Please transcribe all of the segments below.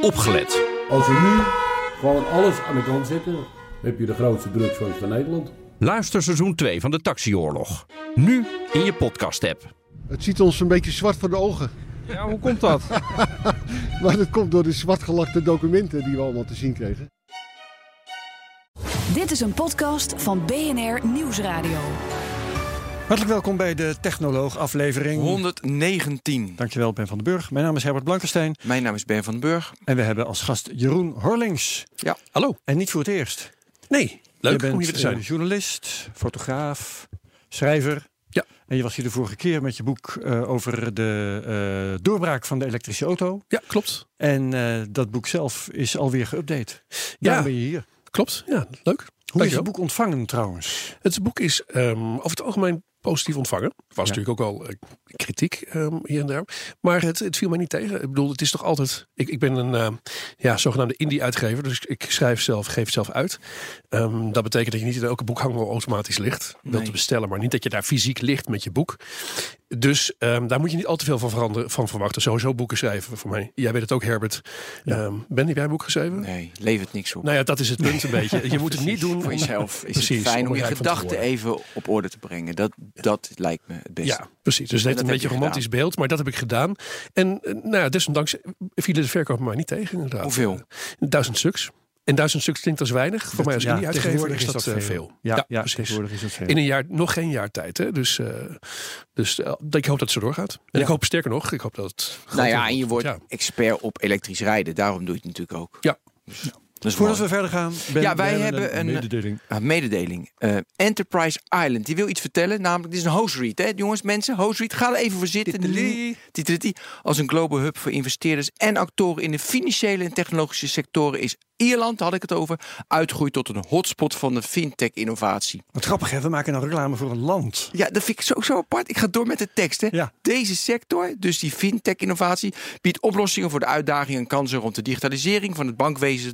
opgelet. Als we nu gewoon alles aan de kant zetten, heb je de grootste drugsfans van Nederland. Luister seizoen 2 van de Taxioorlog. Nu in je podcast-app. Het ziet ons een beetje zwart voor de ogen. Ja, hoe komt dat? Maar dat komt door de zwartgelakte documenten die we allemaal te zien kregen. Dit is een podcast van BNR Nieuwsradio. Hartelijk welkom bij de Technoloog aflevering. 119. Dankjewel Ben van den Burg. Mijn naam is Herbert Blankenstein. Mijn naam is Ben van den Burg. En we hebben als gast Jeroen Horlings. Ja. Hallo. En niet voor het eerst. Nee, leuk je bent om hier te zijn. eh, journalist, fotograaf, schrijver. Ja. En je was hier de vorige keer met je boek eh, over de eh, doorbraak van de elektrische auto. Ja, klopt. En dat boek zelf is alweer geüpdate. Daarom ben je hier. Klopt. Ja, leuk. Hoe is het boek ontvangen trouwens? Het boek is ehm, over het algemeen positief ontvangen. Was Ja. natuurlijk ook al kritiek ehm, hier en daar. Maar het, het viel mij niet tegen. Ik bedoel, het is toch altijd... Ik, ik ben een ehm, ja, zogenaamde indie-uitgever. Dus ik schrijf zelf, geef zelf uit. Ehm, dat betekent dat je niet in elke boekhandel automatisch ligt. Wel Nee. te bestellen, maar niet dat je daar fysiek ligt met je boek. Dus ehm, daar moet je niet al te veel van, veranderen, van verwachten. Sowieso boeken schrijven voor mij. Jij weet het ook, Herbert. Ben, heb jij een boek geschreven? Nee, levert niks op. Nou ja, dat is het punt een beetje. Je moet het niet doen Voor jezelf is Precies, het fijn om je gedachten even op orde te brengen. Dat, dat lijkt me het beste. Ja, precies. Dus het heeft dat een beetje je een romantisch beeld, maar dat heb ik gedaan. En eh, nou ja, desondanks vielen de verkopen maar niet tegen inderdaad. Hoeveel? Duizend stuks. En duizend stuks klinkt als weinig. Voor mij als Ja, indie-uitgever tegenwoordig is dat, eh, veel. Ja, ja, precies. tegenwoordig is het veel. In een jaar, nog geen jaar tijd. Hè? Dus, eh, dus ik hoop dat het zo doorgaat. En Ja. ik hoop sterker nog, ik hoop dat het. Nou ja, en je wordt Ja. expert op elektrisch rijden. Daarom doe je het natuurlijk ook. Ja. Voordat mooi. we verder gaan, Ben, Ja, wij hebben een- mededeling. Ah, mededeling. Eh, Enterprise Island. Die wil iets vertellen. Namelijk, dit is een host read. Hè? Jongens, mensen, host read. Ga er even voor zitten. Als een global hub voor investeerders en actoren in de financiële en technologische sectoren is Ierland, had ik het over, uitgroeit tot een hotspot van de fintech-innovatie. Wat grappig, hè? we maken nou reclame voor een land. Ja, dat vind ik zo, zo apart. Ik ga door met de tekst. Hè. Ja. Deze sector, dus die fintech-innovatie, biedt oplossingen voor de uitdagingen en kansen rond de digitalisering van het bankwezen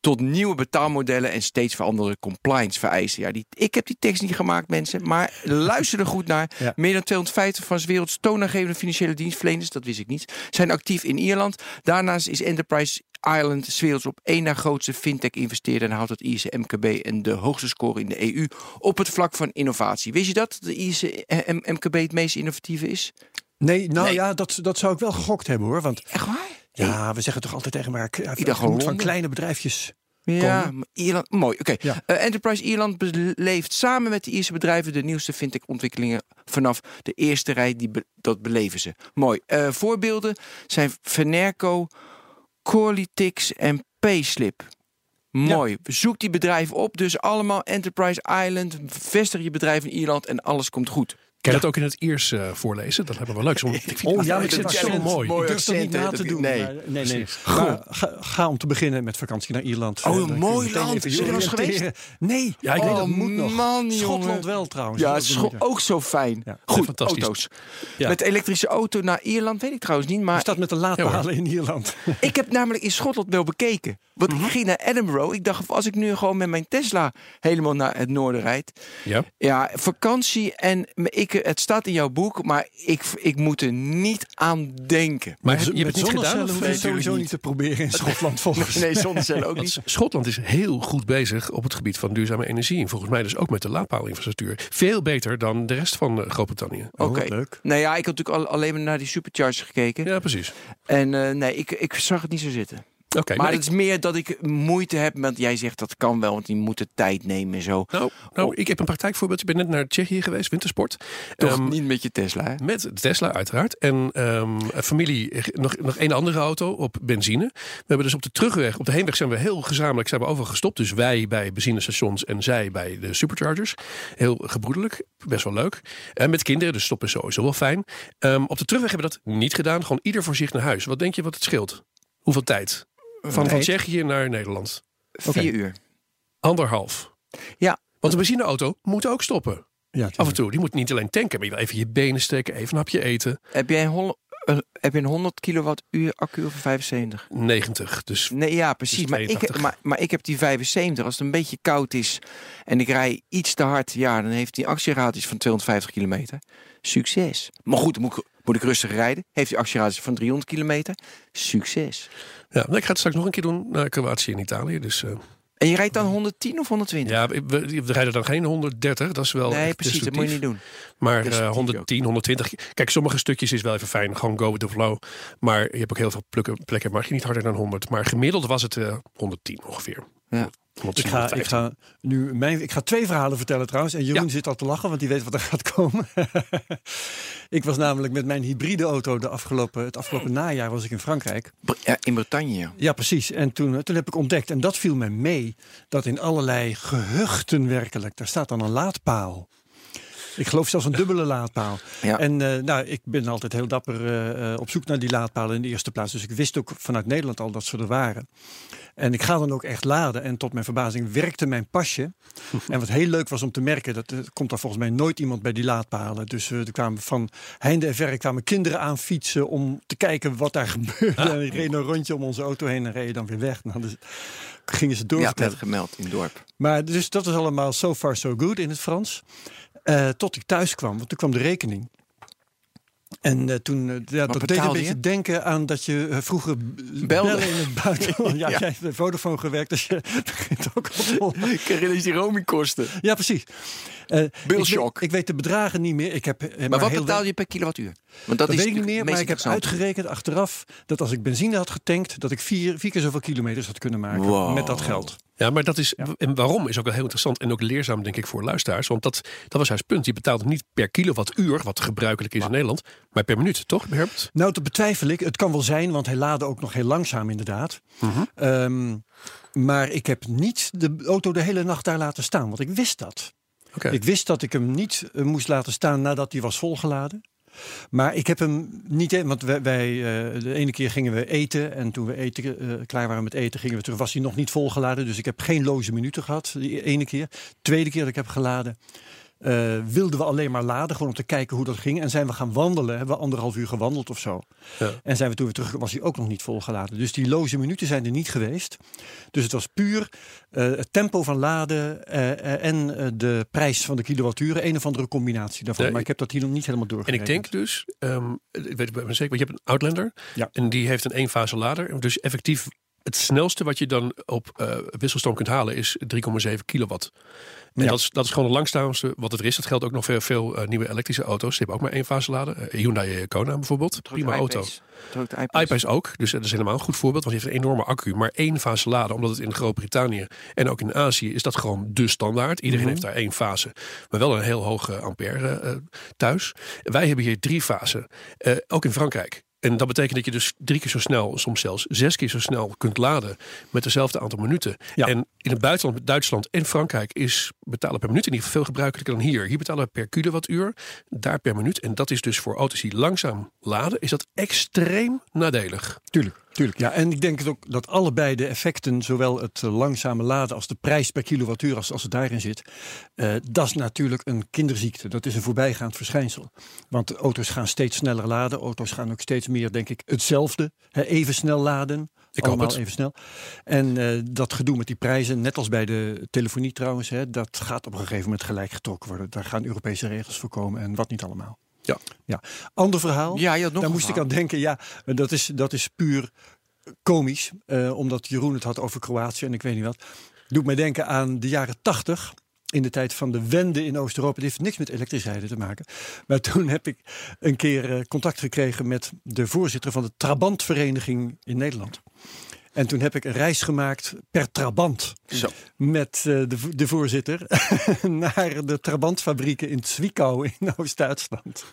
tot nieuwe betaalmodellen en steeds veranderde compliance-vereisten. Ja, die, ik heb die tekst niet gemaakt, mensen, maar luister er goed naar. Ja. Meer dan 250 van 's werelds toonaangevende financiële dienstverleners, dat wist ik niet, zijn actief in Ierland. Daarnaast is Enterprise Ireland 's werelds op één na grootste fintech-investeerder en houdt het Ierse MKB en de hoogste score in de EU op het vlak van innovatie. Wist je dat de Ierse eh, MKB het meest innovatieve is? Nee, nou Nee. ja, dat, dat zou ik wel gegokt hebben hoor. Want Echt waar? ja, we zeggen toch altijd tegen elkaar, ja, dacht gewoon van Londen. kleine bedrijfjes. Ja, Ierland, mooi. Oké. Ja. Eh, Enterprise Ierland beleeft samen met de Ierse bedrijven de nieuwste fintech-ontwikkelingen vanaf de eerste rij. Die be- dat beleven ze. Mooi. Eh, voorbeelden zijn Fenerco, Corlytix en Payslip. Mooi. Zoek die bedrijven op. Dus allemaal Enterprise Island. Vestig je bedrijf in Ierland en alles komt goed. Kan je dat ook in het Iers eh, voorlezen? Dat hebben we leuk. Zo, ik vind Oh ja, ik vind vind het het zo mooi. mooi. Ik durf dat niet na te doen. nee. maar- nee, nee. Maar ga, ga om te beginnen met vakantie naar Ierland. Oh, Eh, een je mooi land. je er eens oriënteren. Nee, Ja, ik oh, weet dat moet nog. man, Schotland jongen. wel trouwens. Ja, Scho- je- ook zo fijn. Ja, Goed, fantastisch. auto's. Ja. Met elektrische auto naar Ierland weet ik trouwens niet. Maar staat met de laadpalen in Ierland? ik heb namelijk in Schotland wel bekeken. Want Mhm. ik ging naar Edinburgh. Ik dacht, als ik nu gewoon met mijn Tesla helemaal naar het noorden rijd. Ja. Ja, vakantie en ik, het staat in jouw boek, maar ik, ik moet er niet aan denken. Maar je hebt het niet gedaan? Of nee, sowieso niet te proberen in Schotland volgens Nee, zonnecellen ook Want niet. Schotland is heel goed bezig op het gebied van duurzame energie. En volgens mij dus ook met de laadpaalinfrastructuur. Veel beter dan de rest van eh, Groot-Brittannië. Oh, Oké. wat leuk. Nou ja, ik had natuurlijk al, alleen maar naar die superchargers gekeken. Ja, precies. En eh, nee, ik, ik zag het niet zo zitten. Oké, maar het is meer dat ik moeite heb met... Jij zegt dat kan wel, want die moeten tijd nemen en zo. Nou, nou, ik heb een praktijkvoorbeeld. Ik ben net naar Tsjechië geweest, wintersport. Toch Ehm, niet met je Tesla, hè? Met Tesla uiteraard. En ehm, familie, nog, nog één andere auto op benzine. We hebben dus op de terugweg, op de heenweg zijn we heel gezamenlijk zijn we overal gestopt. Dus wij bij benzinestations en zij bij de superchargers. Heel gebroedelijk, best wel leuk. En met kinderen, dus stoppen is sowieso wel fijn. Ehm, op de terugweg hebben we dat niet gedaan. Gewoon ieder voor zich naar huis. Wat denk je wat het scheelt? Hoeveel tijd? Van, van. Tsjechië naar Nederland. Vier uur. Anderhalf. Ja. Want een benzineauto moet ook stoppen. Ja, Af en toe. Die moet niet alleen tanken, maar je wil even je benen strekken, even een hapje eten. Heb jij een, heb je een 100 kilowattuur accu of een 75? 90. Dus Nee, ja, precies. Dus Maar ik, 82. maar, maar ik heb die 75. Als het een beetje koud is en ik rij iets te hard, ja, dan heeft die actieradius van 250 kilometer. Succes. Maar goed, dan moet ik Moet ik rustig rijden? Heeft u actieradius van 300 kilometer? Succes. Ja, ik ga het straks nog een keer doen naar Kroatië en Italië. Dus eh, En je rijdt dan 110 of 120? ja, we, we rijden dan geen 130. Dat is wel nee, precies. Dat moet je niet doen. Maar Destructief 110, 120. Kijk, sommige stukjes is wel even fijn. Gewoon go with the flow. Maar je hebt ook heel veel plekken, plekken mag je niet harder dan 100. Maar gemiddeld was het eh, 110 ongeveer. Ja. 110, Ik ga, ik, 115. ga nu mijn, ik ga twee verhalen vertellen trouwens. En Jeroen Ja. zit al te lachen, want die weet wat er gaat komen. ik was namelijk met mijn hybride auto de afgelopen, het afgelopen najaar was ik in Frankrijk. Ja, in Bretagne. ja. Ja, precies. En toen, eh, toen heb ik ontdekt, en dat viel me mee, dat in allerlei gehuchten werkelijk, daar staat dan een laadpaal. Ik geloof zelfs een dubbele laadpaal. Ja. En eh, nou, ik ben altijd heel dapper eh, eh, op zoek naar die laadpalen in de eerste plaats. Dus ik wist ook vanuit Nederland al dat ze er waren. En ik ga dan ook echt laden. En tot mijn verbazing werkte mijn pasje. en wat heel leuk was om te merken, dat er komt daar volgens mij nooit iemand bij die laadpalen. Dus er kwamen van heinde en verre kwamen kinderen aan fietsen om te kijken wat daar gebeurde. En ik reed een rondje om onze auto heen en reden dan weer weg. Nou, dus gingen ze Ja, doorvertellen. net gemeld in het dorp. Maar dus dat is allemaal so far so good in het Frans. Eh, tot ik thuis kwam, want toen kwam de rekening. En eh, toen, eh, ja, dat deed een beetje je? denken aan dat je vroeger Belde. in het buitenland. Ja, Ja. jij hebt bij Vodafone gewerkt, dus je begint ook al herinner die roamingkosten. Ja, precies. Eh, ik, weet, ik weet de bedragen niet meer. Ik heb, eh, Maar wat betaal je per kilowattuur? Want dat is weet ik niet meer, maar ik heb uitgerekend achteraf dat als ik benzine had getankt, dat ik vier, vier keer zoveel kilometers had kunnen maken Wow. met dat geld. Ja, maar dat is. En waarom is ook wel heel interessant en ook leerzaam, denk ik, voor luisteraars. Want dat, dat was haar punt. Je betaalt niet per kilowattuur, wat gebruikelijk is in Nederland, maar per minuut, toch, Herbert? Nou, dat betwijfel ik. Het kan wel zijn, want hij laadde ook nog heel langzaam inderdaad. Ehm, maar ik heb niet de auto de hele nacht daar laten staan, want ik wist dat. Ik wist dat ik hem niet eh, moest laten staan nadat hij was volgeladen. Maar ik heb hem niet, eh, want wij, wij, eh, de ene keer gingen we eten en toen we eten, eh, klaar waren met eten gingen we terug, was hij nog niet volgeladen. Dus ik heb geen loze minuten gehad, die ene keer. Tweede keer dat ik heb geladen, eh, wilden we alleen maar laden, gewoon om te kijken hoe dat ging. En zijn we gaan wandelen, hebben we anderhalf uur gewandeld of zo. Ja. En zijn we toen weer terug, was hij ook nog niet volgeladen. Dus die loze minuten zijn er niet geweest. Dus het was puur eh, het tempo van laden eh, en de prijs van de kilowatturen. Een of andere combinatie daarvan. Nee, maar ik heb dat hier nog niet helemaal En doorgerekend. ik denk dus, ehm, ik weet het zeker, want je hebt een Outlander Ja. en die heeft een eenfase lader. Dus effectief het snelste wat je dan op eh wisselstroom kunt halen is 3,7 kilowatt. En Ja. dat, is, dat is gewoon het langzaamste wat het er is. Dat geldt ook nog veel, veel eh, nieuwe elektrische auto's. Die hebben ook maar één fase laden. Eh, Hyundai Kona bijvoorbeeld. Prima auto. IPads ook, dus dat is helemaal een goed voorbeeld. Want die heeft een enorme accu, maar één fase laden. Omdat het in Groot-Brittannië en ook in Azië is dat gewoon de standaard. Iedereen heeft daar één fase, maar wel een heel hoge ampère thuis. Wij hebben hier drie fasen, ook in Frankrijk. En dat betekent dat je dus drie keer zo snel, soms zelfs zes keer zo snel kunt laden met dezelfde aantal minuten. Ja. En in het buitenland, Duitsland en Frankrijk is betalen per minuut in ieder geval veel gebruikelijker dan hier. Hier betalen we per kilowattuur, daar per minuut. En dat is dus voor auto's die langzaam laden, is dat extreem nadelig. Tuurlijk, tuurlijk. Ja, en ik denk ook dat allebei de effecten, zowel het eh, langzame laden als de prijs per kilowattuur, als, als het daarin zit, eh, dat is natuurlijk een kinderziekte. Dat is een voorbijgaand verschijnsel. Want auto's gaan steeds sneller laden. Auto's gaan ook steeds meer, denk ik, hetzelfde. Hè, even snel laden. Ik Allemaal het. even snel. En eh, dat gedoe met die prijzen, net als bij de telefonie trouwens, hè, dat gaat op een gegeven moment gelijk getrokken worden. Daar gaan Europese regels voor komen en wat niet allemaal. Ja. ja. Ander verhaal. Ja, je had nog Daar moest ik aan denken. Ja, dat is, dat is puur komisch. eh, omdat Jeroen het had over Kroatië en ik weet niet wat. Doet mij denken aan de jaren tachtig. In de tijd van de wende in Oost-Europa. Het heeft niks met elektrisch rijden te maken. Maar toen heb ik een keer eh, contact gekregen met de voorzitter van de Trabantvereniging in Nederland. En toen heb ik een reis gemaakt per Trabant Zo. met eh, de, de voorzitter naar de Trabantfabrieken in Zwickau in Oost-Duitsland.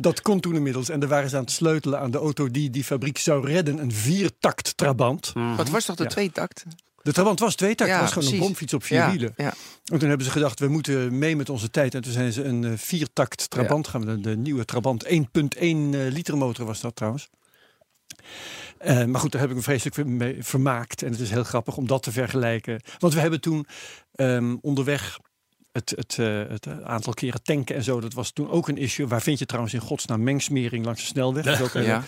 Dat kon toen inmiddels. En daar waren ze aan het sleutelen aan de auto die die fabriek zou redden. Een viertakt Trabant. Wat was toch de Ja. tweetakt? De Trabant was tweetakt. Ja, was gewoon precies. een bromfiets op vier Ja, wielen. ja. En toen hebben ze gedacht, we moeten mee met onze tijd. En toen zijn ze een eh, viertakt Trabant gaan. De, de nieuwe Trabant 1.1 eh, liter motor was dat trouwens. Eh, maar goed, daar heb ik me vreselijk mee vermaakt. En het is heel grappig om dat te vergelijken. Want we hebben toen ehm, onderweg het, het, eh, het aantal keren tanken en zo. Dat was toen ook een issue. Waar vind je trouwens in godsnaam mengsmering langs de snelweg? Dat is ook een- Ja.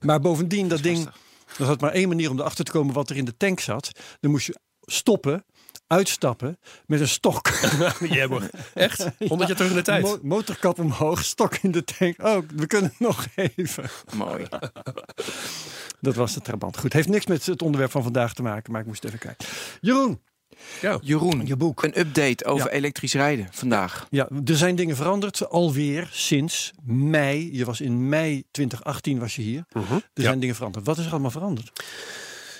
Maar bovendien, dat ding, dat had maar één manier om erachter te komen wat er in de tank zat. Dan moest je stoppen, uitstappen met een stok. Jemmer. Echt? 100 jaar terug in de tijd. Mo- motorkap omhoog, stok in de tank. Oh, we kunnen nog even. Mooi. Dat was de trabant. Goed, heeft niks met het onderwerp van vandaag te maken, maar ik moest even kijken. Jeroen, Ja. Jeroen, je boek. een update over Ja. elektrisch rijden vandaag. Ja, er zijn dingen veranderd alweer sinds mei. Je was in mei 2018 was je hier. Er Ja. zijn dingen veranderd. Wat is er allemaal veranderd?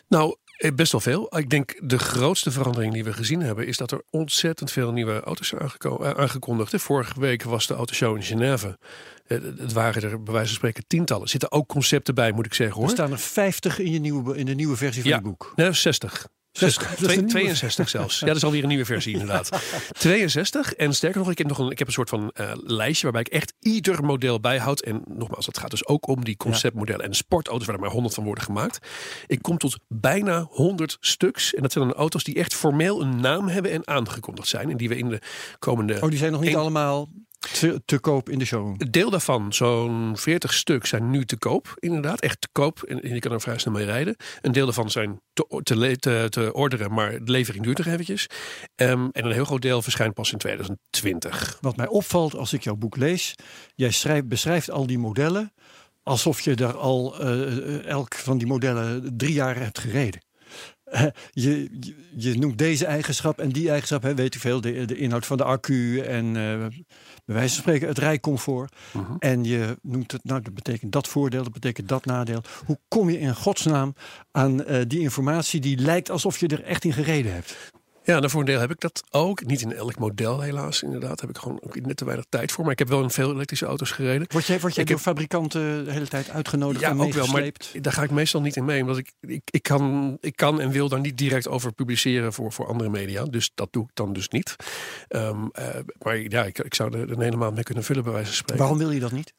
Nou, eh, best wel veel. Ik denk de grootste verandering die we gezien hebben... is dat er ontzettend veel nieuwe auto's zijn aangeko- eh, aangekondigd. Vorige week was de autoshow in Genève. Eh, Het waren er bij wijze van spreken tientallen. Er zitten ook concepten bij, moet ik zeggen Er hoor. staan er 50 in, je nieuwe, in de nieuwe versie van Ja. je boek. Nee, 60. 60. Dat is een Twee- nieuwe- 62 zelfs. Ja, dat is alweer een nieuwe versie inderdaad. 62. En sterker nog, ik heb, nog een, ik heb een soort van eh, lijstje waarbij ik echt ieder model bijhoud. En nogmaals, het gaat dus ook om die conceptmodellen en sportauto's waar er maar 100 van worden gemaakt. Ik kom tot bijna 100 stuks. En dat zijn dan auto's die echt formeel een naam hebben en aangekondigd zijn. En die we in de komende... Oh, die zijn nog niet allemaal te, te koop in de showroom. Een deel daarvan, zo'n 40 stuk, zijn nu te koop. Inderdaad, echt te koop. En en je kan er vrij snel mee rijden. Een deel daarvan zijn te, te, te, te orderen, maar de levering duurt nog eventjes. Ehm, en een heel groot deel verschijnt pas in 2020. Wat mij opvalt als ik jouw boek lees, jij schrijft, beschrijft al die modellen alsof je daar al eh, elk van die modellen drie jaar hebt gereden. Eh, je, je, je noemt deze eigenschap en die eigenschap, hè, weet ik veel, de, de inhoud van de accu en eh bij wijze van spreken het rijcomfort. En je noemt het, nou dat betekent dat voordeel, dat betekent dat nadeel. Hoe kom je in godsnaam aan eh, die informatie die lijkt alsof je er echt in gereden hebt? Ja, nou voor een deel heb ik dat ook. Niet in elk model helaas, inderdaad. Heb ik gewoon ook net te weinig tijd voor. Maar ik heb wel in veel elektrische auto's gereden. Word jij, word jij Ik door heb- fabrikanten de hele tijd uitgenodigd Ja, en ook wel, maar daar ga ik meestal niet in mee. Omdat ik, ik, ik, kan, ik kan en wil daar niet direct over publiceren voor, voor andere media. Dus dat doe ik dan dus niet. Ehm, eh, maar ja, ik, ik zou er een hele maand mee kunnen vullen, bij wijze van spreken. Waarom wil je dat niet?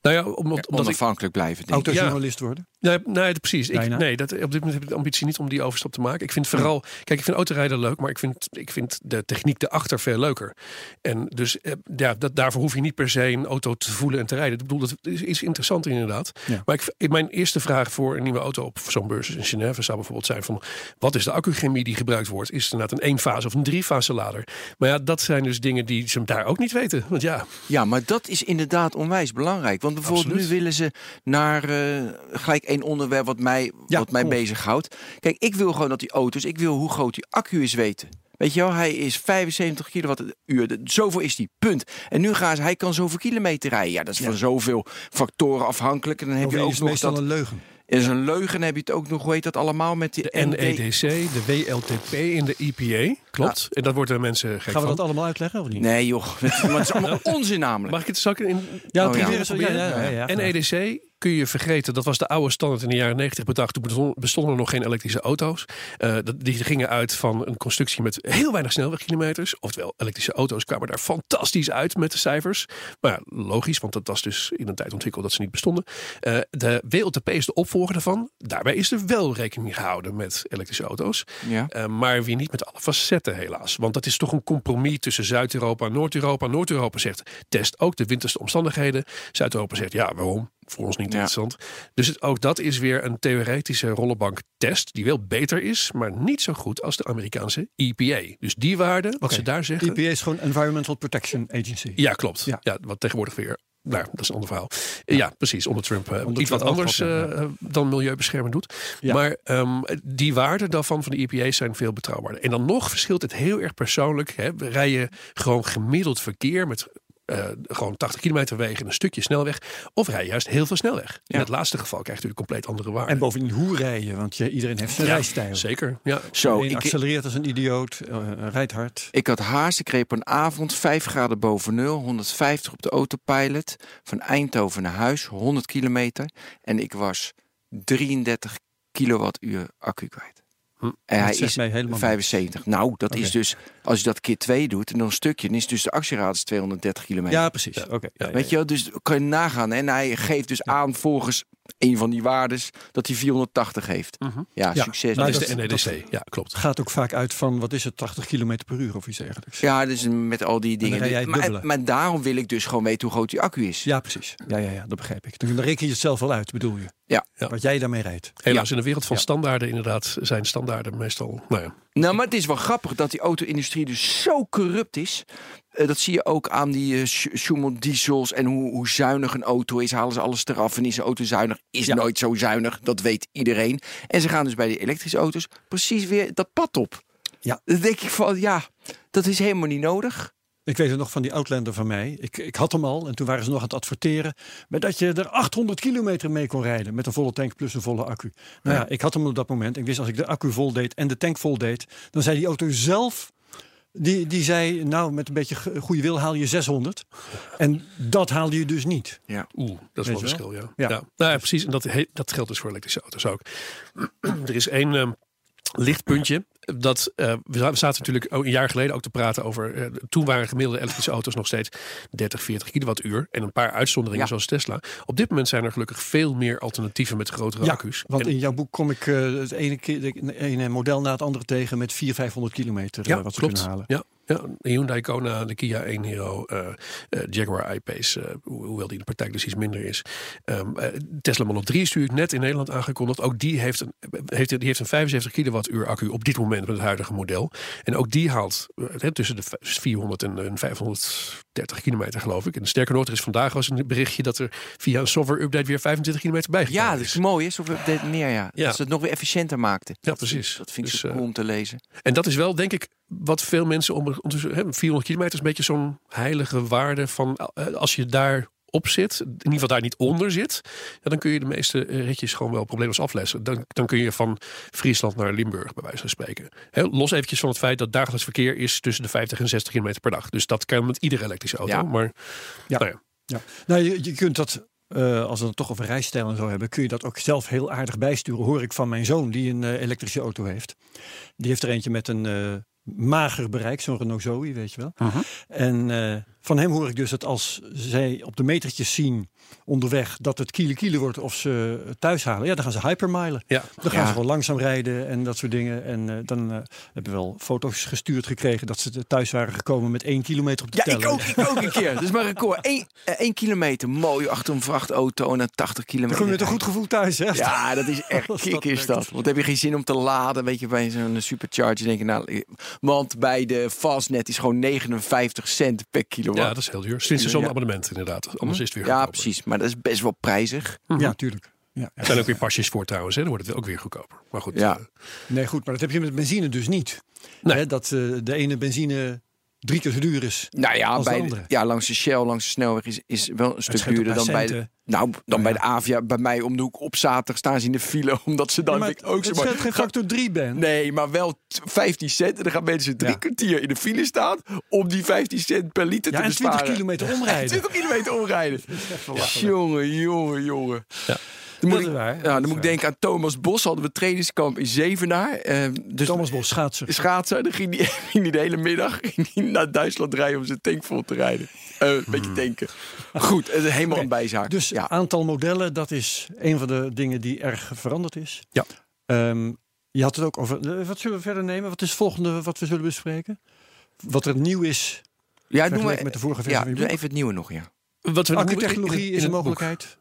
Nou ja, omdat, omdat ik... Onafhankelijk blijven, denk ik. Autojournalist worden? Nee, nee precies. Ik, nee, dat, op dit moment heb ik de ambitie niet om die overstap te maken. Ik vind vooral, kijk, ik vind autorijden leuk, maar ik vind, ik vind de techniek erachter veel leuker. En dus eh, ja, dat, daarvoor hoef je niet per se een auto te voelen en te rijden. Ik bedoel, dat is, is interessanter inderdaad. Ja. Maar ik, mijn eerste vraag voor een nieuwe auto op zo'n beurs in Genève zou bijvoorbeeld zijn van, wat is de accuchemie die gebruikt wordt? Is het inderdaad een eenfase of een driefase lader? Maar ja, dat zijn dus dingen die ze daar ook niet weten. Want ja, Ja, maar dat is inderdaad onwijs belangrijk. Want bijvoorbeeld Absoluut. nu willen ze naar eh, gelijk één onderwerp wat mij, Ja, wat mij op. bezighoudt. Kijk, ik wil gewoon dat die auto's, ik wil hoe groot die accu is weten. Weet je wel, hij is 75 kilowattuur. De- Zoveel is die, punt. En nu gaan ze, hij kan zoveel kilometer rijden. Ja, dat is van zoveel factoren afhankelijk. En dan heb Of je ook is nog meestal dat... een leugen? is een leugen. Heb je het ook nog, hoe heet dat allemaal? Met die de ND. NEDC, de WLTP en de EPA, klopt. En dat wordt de mensen gek Gaan we van. dat allemaal uitleggen of niet? Nee joh, maar het is allemaal onzin namelijk. Mag ik het zakken in? Ja, Oh, ja. probeer eens. Ja, ja, ja, ja, En graag. EDC kun je vergeten. Dat was de oude standaard in de jaren 90 bedacht. Toen bestond- bestonden er nog geen elektrische auto's. Dat- die gingen uit van een constructie met heel weinig snelwegkilometers. Oftewel, elektrische auto's kwamen daar fantastisch uit met de cijfers. Maar ja, logisch, want dat was dus in een tijd ontwikkeld dat ze niet bestonden. Eh, de WLTP is de opvolger daarvan. Daarbij is er wel rekening gehouden met elektrische auto's. Ja. Eh, maar weer niet met alle facetten helaas. Want dat is toch een compromis tussen Zuid-Europa en Noord-Europa. Noord-Europa zegt test ook de winterste omstandigheden. Zuid-Europa zegt ja, waarom? Voor ons niet Ja. interessant. Dus het, ook dat is weer een theoretische rollenbank test. Die wel beter is, maar niet zo goed als de Amerikaanse EPA. Dus die waarde, wat ze daar zeggen. EPA is gewoon Environmental Protection Agency. Ja, klopt. Ja. Ja. wat tegenwoordig weer. Nou, dat is een ander verhaal. Ja, precies. Onder Trump eh, Onder iets wat Trump anders ja. eh, dan milieubescherming doet. Ja. Maar ehm, die waarden daarvan van de EPA's zijn veel betrouwbaarder. En dan nog verschilt het heel erg persoonlijk. Hè. We rijden gewoon gemiddeld verkeer met eh, gewoon 80 kilometer wegen en een stukje snelweg. Of rij je juist heel veel snelweg. In het laatste geval krijg je natuurlijk compleet andere waarden. En bovendien, hoe rij je? Want je, iedereen heeft zijn ja, rijstijl. Zeker. Ja. Zo, ik, accelereert als een idioot, eh, rijdt hard. Ik had haast, ik reed op een avond 5 graden boven nul, 150 op de autopilot, van Eindhoven naar huis, 100 kilometer. En ik was 33 kilowattuur accu kwijt. Hm. En hij is mij helemaal 75. Nou, dat is dus, als je dat keer 2 doet en dan een stukje, dan is dus de actieradius 230 kilometer. Ja, precies. Oké. ja, ja, Weet je wel, dus kan je nagaan. En hij geeft dus aan volgens een van die waardes dat hij 480 heeft. Ja, Mhm. Ja, succes. Dat is de NEDC. ja, klopt. Het gaat ook vaak uit van, wat is het, 80 kilometer per uur of iets dergelijks. Ja, dus met al die dingen. rij jij het maar, maar daarom wil ik dus gewoon weten hoe groot die accu is. Ja, precies. Ja, ja, ja, dat begrijp ik. Dan dan reken je het zelf wel uit, bedoel je? Ja. Ja. Wat jij daarmee rijdt. Helaas in de wereld van Ja. standaarden inderdaad zijn standaarden meestal... Nou ja, Nou, maar het is wel grappig dat die auto-industrie dus zo corrupt is. Eh, dat zie je ook aan die eh, Sch- Schumel diesels en hoe, hoe zuinig een auto is. Halen ze alles eraf en is een auto zuinig? Is Ja. nooit zo zuinig, dat weet iedereen. En ze gaan dus bij die elektrische auto's precies weer dat pad op. Ja. Dan denk ik van, ja, dat is helemaal niet nodig. Ik weet het nog van die Outlander van mij. Ik, ik had hem al en toen waren ze nog aan het adverteren. Maar dat je er 800 kilometer mee kon rijden met een volle tank plus een volle accu. Nou ja, ik had hem op dat moment. Ik wist als ik de accu vol deed en de tank vol deed, dan zei die auto zelf. Die, die zei, nou, met een beetje goede wil haal je 600. En dat haalde je dus niet. Oeh, dat is wel een verschil, ja. Ja. ja. Nou ja, precies. En dat, he- dat geldt dus voor elektrische auto's ook. er is één ehm, lichtpuntje. Dat, eh, we za- we zaten natuurlijk ook een jaar geleden ook te praten over. eh, toen waren gemiddelde elektrische auto's nog steeds 30, 40 kilowattuur. En een paar uitzonderingen Ja. zoals Tesla. Op dit moment zijn er gelukkig veel meer alternatieven met grotere Ja, accu's. Want En- in jouw boek kom ik eh, het ene, keer, ene model na het andere tegen met 400, 500 kilometer ja, wat ze klopt. kunnen halen. Ja, ja, de Hyundai Kona, de Kia 1 Hero, eh, eh, Jaguar I-Pace, eh, hoewel die in de praktijk dus iets minder is. Um, Tesla Model 3 is natuurlijk net in Nederland aangekondigd. Ook die heeft een, heeft, die heeft een 75 kilowattuur accu op dit moment met het huidige model. En ook die haalt tussen de 400 en 500 30 kilometer, geloof ik. En de sterke er is vandaag was een berichtje dat er via een software-update weer 25 kilometer bij Ja, dat is mooi, is Software-update meer, ja. ja. Dat ze het nog weer efficiënter maakte. Ja, dat precies. Dat vind ik dus, cool eh, om te lezen. En dat is wel, denk ik, wat veel mensen om, om 400 kilometer is een beetje zo'n heilige waarde van eh, als je daar op zit, in ieder geval daar niet onder zit, ja, dan kun je de meeste eh, ritjes gewoon wel probleemloos aflessen. Dan, dan kun je van Friesland naar Limburg, bij wijze van spreken. Los eventjes van het feit dat dagelijks verkeer is tussen de 50 en 60 kilometer per dag. Dus dat kan met iedere elektrische auto. Ja. Maar Ja. Nou ja. Ja. Nou, je, je kunt dat, eh, als we het toch over rijstijl en zo hebben, kun je dat ook zelf heel aardig bijsturen. Hoor ik van mijn zoon, die een eh, elektrische auto heeft. Die heeft er eentje met een mager bereik, zo'n Renault Zoe, weet je wel. Mhm. En van hem hoor ik dus dat als zij op de metertjes zien onderweg dat het kiele kiele wordt of ze thuis halen, ja, dan gaan ze hypermilen. ja. Dan gaan Ja. ze wel langzaam rijden en dat soort dingen. En eh, dan eh, hebben we wel foto's gestuurd gekregen dat ze thuis waren gekomen met één kilometer op de Ja, teller. ik ook, ik ook een keer. Dat is mijn record. Eén, eh, één kilometer, mooi achter een vrachtauto en dan 80 Dan kilometer. kom je met een goed gevoel thuis, hè? Ja, dat is echt kick dat is dat. Want heb je geen zin om te laden, weet je, bij zo'n supercharger denk je, nou, want bij de Fastnet is gewoon 59 cent per kilowatt. ja, dat is heel duur. Sinds Ja. zo'n abonnement inderdaad. Anders is het weer Ja, goedkoper. precies. Maar dat is best wel prijzig. Ja, tuurlijk. Ja. Er zijn ook weer pasjes voor trouwens. Hè. Dan wordt het ook weer goedkoper. Maar goed. Ja. eh, Nee, goed, maar dat heb je met benzine dus niet. Nee. Hè, dat eh, de ene benzine drie keer zo duur is. Nou ja, Als de bij, andere. ja, langs de Shell, langs de snelweg is, is wel een stuk duurder dan bij, de, nou, dan Nou bij ja. de Avia. Bij mij om de hoek op zaterdag staan ze in de file, omdat ze dan Ja, maar ik ook zo scheelt geen factor 3, Ben. Nee, maar wel t- 15 cent. En dan gaan mensen drie Ja. kwartier in de file staan om die 15 cent per liter Ja, te en 20 besparen. kilometer omrijden. 20 kilometer omrijden. Jongen, jongen, jongen. Ja. Dan moet ik, waar, ja, dan moet ik denken aan Thomas Bos. Hadden we trainingskamp in Zevenaar. Eh, dus Thomas Bos, schaatser. schaatsen. Dan ging hij ging die de hele middag ging die naar Duitsland rijden om zijn tank vol te rijden. Eh, een beetje tanken. Goed, helemaal een bijzaak. Dus ja. aantal modellen, dat is een van de dingen die erg veranderd is. Ja. Ehm, je had het ook over. eh, Wat zullen we verder nemen? Wat is het volgende wat we zullen bespreken? Wat er nieuw is. ja, doen we, met de vorige versie ja, even het nieuwe nog, ja. Wat we Accutechnologie in- in is een mogelijkheid.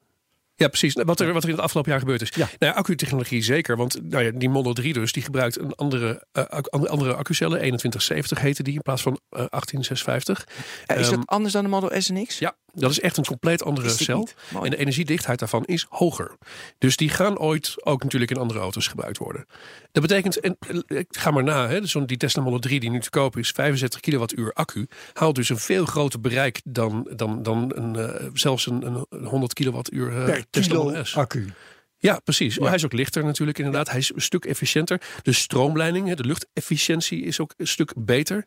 Ja, precies. Nou, Wat er, wat er in het afgelopen jaar gebeurd is. Ja. Nou ja, accutechnologie zeker. Want nou ja, die Model 3 dus, die gebruikt een andere, ac- andere, accucellen. 2170 heette die in plaats van eh, 1856. Eh, is Ehm, dat anders dan de Model S en X? Ja, dat is echt een compleet andere cel. En de energiedichtheid daarvan is hoger. Dus die gaan ooit ook natuurlijk in andere auto's gebruikt worden. Dat betekent, en eh, ik ga maar na, hè, dus zo'n- die Tesla Model 3 die nu te koop is, 65 kilowattuur accu, haalt dus een veel groter bereik dan, dan, dan een, eh, zelfs een, een 100 kilowattuur Per Tesla kilo Model S. accu. Ja, precies. Hij is ook lichter natuurlijk inderdaad. Hij is een stuk efficiënter. De stroomleiding, de luchtefficiëntie is ook een stuk beter.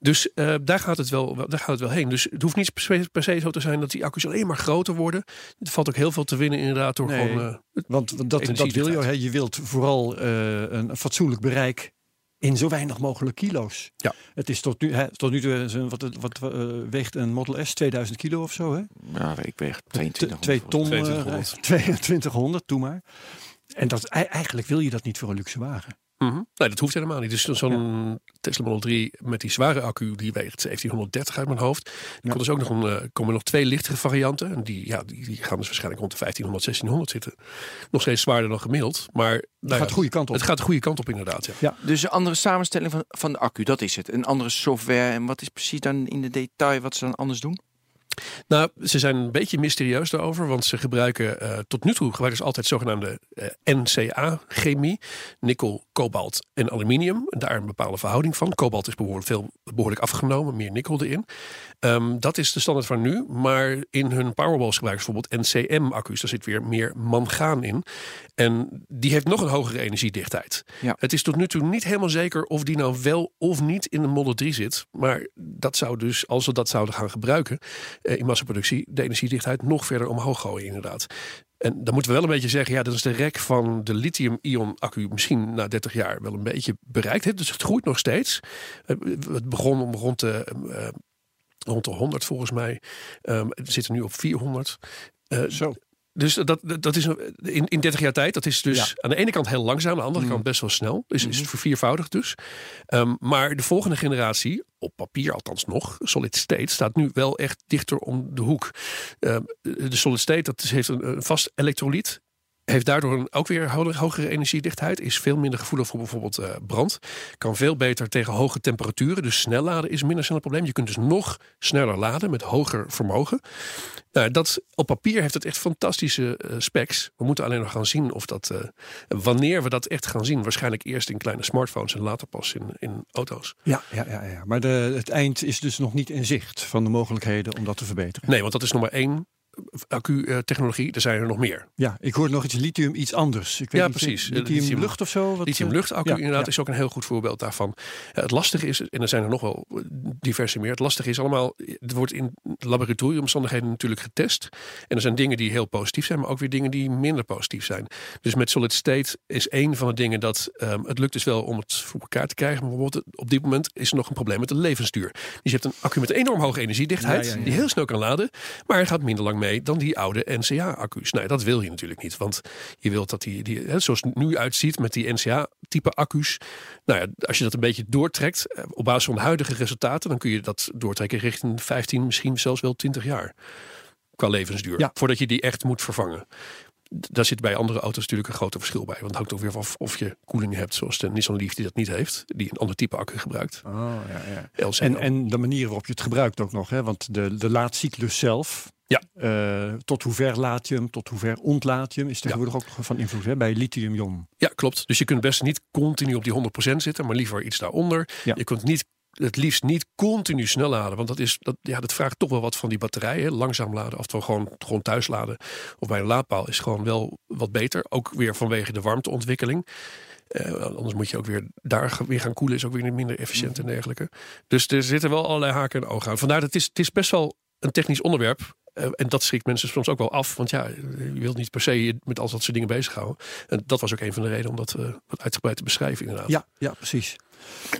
Dus eh, daar, gaat het wel, daar gaat het wel heen. Dus het hoeft niet per se, zo te zijn dat die accu's alleen maar groter worden. Er valt ook heel veel te winnen inderdaad door Nee. gewoon... eh, Want dat, dat wil je. Hè. Je wilt vooral eh, een fatsoenlijk bereik in zo weinig mogelijk kilo's. Ja. Het is tot nu, hè, tot nu toe, eh, wat, wat eh, weegt een Model S? 2000 kilo of zo, hè? Ja, ik weeg T- 22. Twee ton, eh, 2200. 2200, doe maar. En dat, ei- eigenlijk wil je dat niet voor een luxe wagen. Mhm. Nee, dat hoeft helemaal niet. Dus zo'n Tesla Model 3 met die zware accu, die weegt 1730 uit mijn hoofd. Er Ja. komt dus ook nog een, eh, komen nog twee lichtere varianten. En die, ja, die, die gaan dus waarschijnlijk rond de 1500, 1600 zitten. Nog steeds zwaarder dan gemiddeld. Maar nou Het ja, gaat de goede kant op. het gaat de goede kant op inderdaad. Ja. Ja. Dus een andere samenstelling van, van de accu, dat is het. Een andere software. En wat is precies dan in de detail wat ze dan anders doen? Nou, ze zijn een beetje mysterieus daarover, want ze gebruiken eh, tot nu toe gebruiken ze altijd zogenaamde eh, NCA-chemie, nikkel, kobalt en aluminium. Daar een bepaalde verhouding van. Kobalt is behoorlijk, veel, behoorlijk afgenomen, meer nikkel erin. Ehm, dat is de standaard van nu, maar in hun Powerwalls gebruiken ze bijvoorbeeld NCM-accu's. Daar zit weer meer mangaan in. En die heeft nog een hogere energiedichtheid. Ja. Het is tot nu toe niet helemaal zeker of die nou wel of niet in de Model 3 zit. Maar dat zou dus, als we dat zouden gaan gebruiken in massaproductie, de energiedichtheid nog verder omhoog gooien inderdaad. En dan moeten we wel een beetje zeggen, ja, dat is de rek van de lithium-ion accu misschien na 30 jaar wel een beetje bereikt. Dus het groeit nog steeds. Eh, Het begon om rond de, eh, rond de 100 volgens mij. Ehm, we zitten nu op 400. Eh, Zo. Dus dat, dat- is in, in 30 jaar tijd. Dat is dus Ja. aan de ene kant heel langzaam, aan de andere kant best wel snel. Dus is het verviervoudigd dus. Ehm, maar de volgende generatie, op papier althans nog, Solid State, staat nu wel echt dichter om de hoek. Ehm, de Solid State dat is- heeft een, een vast elektrolyt. Heeft daardoor een, ook weer ho- hogere energiedichtheid. Is veel minder gevoelig voor bijvoorbeeld eh, brand. Kan veel beter tegen hoge temperaturen. Dus snel laden is minder snel een probleem. Je kunt dus nog sneller laden met hoger vermogen. Nou, dat, op papier heeft het echt fantastische eh, specs. We moeten alleen nog gaan zien of dat. eh, wanneer we dat echt gaan zien. Waarschijnlijk eerst in kleine smartphones en later pas in, in auto's. Ja, ja, ja, ja. maar de, het eind is dus nog niet in zicht van de mogelijkheden om dat te verbeteren. Nee, want dat is nog maar één accu-technologie. Er zijn er nog meer. Ja, ik hoor nog iets lithium, iets anders. Ik weet Ja, niet, precies. Lithium, Lithium- lucht of zo? Wat, Lithium eh, luchtaccu ja, inderdaad ja. is ook een heel goed voorbeeld daarvan. Het lastige is, en er zijn er nog wel diverse meer. Het lastige is allemaal, het wordt in laboratoriumomstandigheden natuurlijk getest. En er zijn dingen die heel positief zijn, maar ook weer dingen die minder positief zijn. Dus met solid state is één van de dingen dat ehm, het lukt dus wel om het voor elkaar te krijgen. Maar bijvoorbeeld op dit moment is er nog een probleem met de levensduur. Dus je hebt een accu met enorm hoge energiedichtheid, ja. die heel snel kan laden. Maar hij gaat minder lang mee dan die oude NCA-accu's. Nou, dat wil je natuurlijk niet. Want je wilt dat die, die hè, zoals het nu uitziet met die NCA-type accu's. Nou ja, als je dat een beetje doortrekt eh, op basis van de huidige resultaten, dan kun je dat doortrekken richting 15, misschien zelfs wel 20 jaar. Qua levensduur. Ja. Voordat je die echt moet vervangen. Daar zit bij andere auto's natuurlijk een groot verschil bij. Want het hangt ook weer af of je koeling hebt, zoals de Nissan Leaf die dat niet heeft. Die een ander type accu gebruikt. Oh, ja, ja. En, en de manier waarop je het gebruikt ook nog. Hè? Want de, de laadcyclus zelf, Ja. eh, tot hoe ver laat je hem, tot hoe ver ontlaat je hem, is tegenwoordig ook van invloed hè? bij lithium-ion. Ja, klopt. Dus je kunt best niet continu op die 100% zitten, maar liever iets daaronder. Ja. Je kunt niet, het liefst niet continu snel laden, want dat, is, dat, ja, dat vraagt toch wel wat van die batterijen. Langzaam laden, oftewel gewoon, gewoon thuis laden of bij een laadpaal is gewoon wel wat beter. Ook weer vanwege de warmteontwikkeling. Eh, anders moet je ook weer daar weer gaan koelen, is ook weer minder efficiënt en dergelijke. Dus er zitten wel allerlei haken en ogen aan. Vandaar dat het is, het is best wel een technisch onderwerp. Eh, en dat schrikt mensen soms ook wel af. Want ja, je wilt niet per se je met al dat soort dingen bezighouden. En dat was ook een van de redenen om dat eh, wat uitgebreid te beschrijven inderdaad. Ja, ja precies.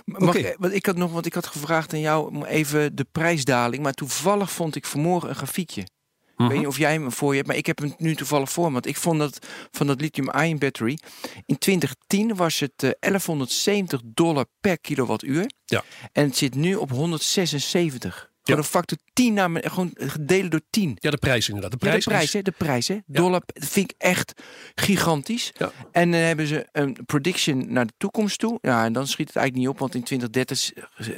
Mag Oké. ik, want ik had nog, want ik had gevraagd aan jou om even de prijsdaling, maar toevallig vond ik vanmorgen een grafiekje. Ik Mhm. weet niet of jij hem voor je hebt, maar ik heb hem nu toevallig voor me. Want ik vond dat van dat lithium-ion battery. In 2010 was het eh, 1170 dollar per kilowattuur. Ja. En het zit nu op 176. Gewoon een factor 10 naar me- gewoon gedeeld door 10. Ja, de prijs inderdaad. De Ja, prijs, de prijs, is- hè? De prijs, hè? Dollar, vind ik echt gigantisch. Ja. En dan hebben ze een prediction naar de toekomst toe. Ja, en dan schiet het eigenlijk niet op, want in 2030 z-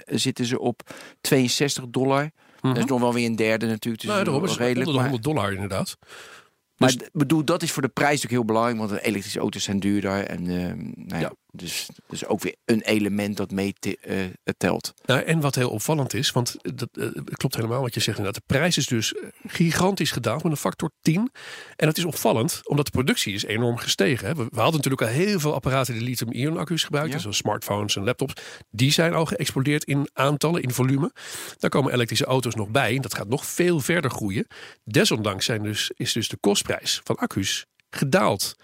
zitten ze op 62 dollar. Dat is nog wel weer een derde natuurlijk. Dus Mhm. Nou, daarom is redelijk. onder de Maar, 100 dollar inderdaad. maar Dus- bedoel, dat is voor de prijs natuurlijk heel belangrijk, want elektrische auto's zijn duurder. En ehm, nou ja, Ja. Dus, dus ook weer een element dat mee te- eh, telt. Nou, en wat heel opvallend is, want dat eh, klopt helemaal wat je zegt inderdaad. De prijs is dus gigantisch gedaald met een factor 10. En dat is opvallend, omdat de productie is enorm gestegen. Hè. We, we hadden natuurlijk al heel veel apparaten die lithium-ion accu's gebruikten. Ja. Zoals smartphones en laptops. Die zijn al geëxplodeerd in aantallen, in volume. Daar komen elektrische auto's nog bij. En dat gaat nog veel verder groeien. Desondanks zijn dus, is dus de kostprijs van accu's gedaald.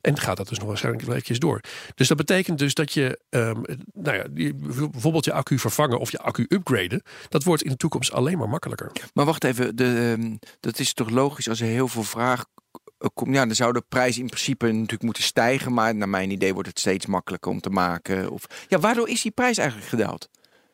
En gaat dat dus nog waarschijnlijk wel eventjes door. Dus dat betekent dus dat je, ehm, nou ja, bijvoorbeeld je accu vervangen of je accu upgraden, dat wordt in de toekomst alleen maar makkelijker. Maar wacht even, de, ehm, dat is toch logisch als er heel veel vraag eh, kom- ja, dan zou de prijs in principe natuurlijk moeten stijgen. Maar naar mijn idee wordt het steeds makkelijker om te maken. Of, ja, waardoor is die prijs eigenlijk gedaald?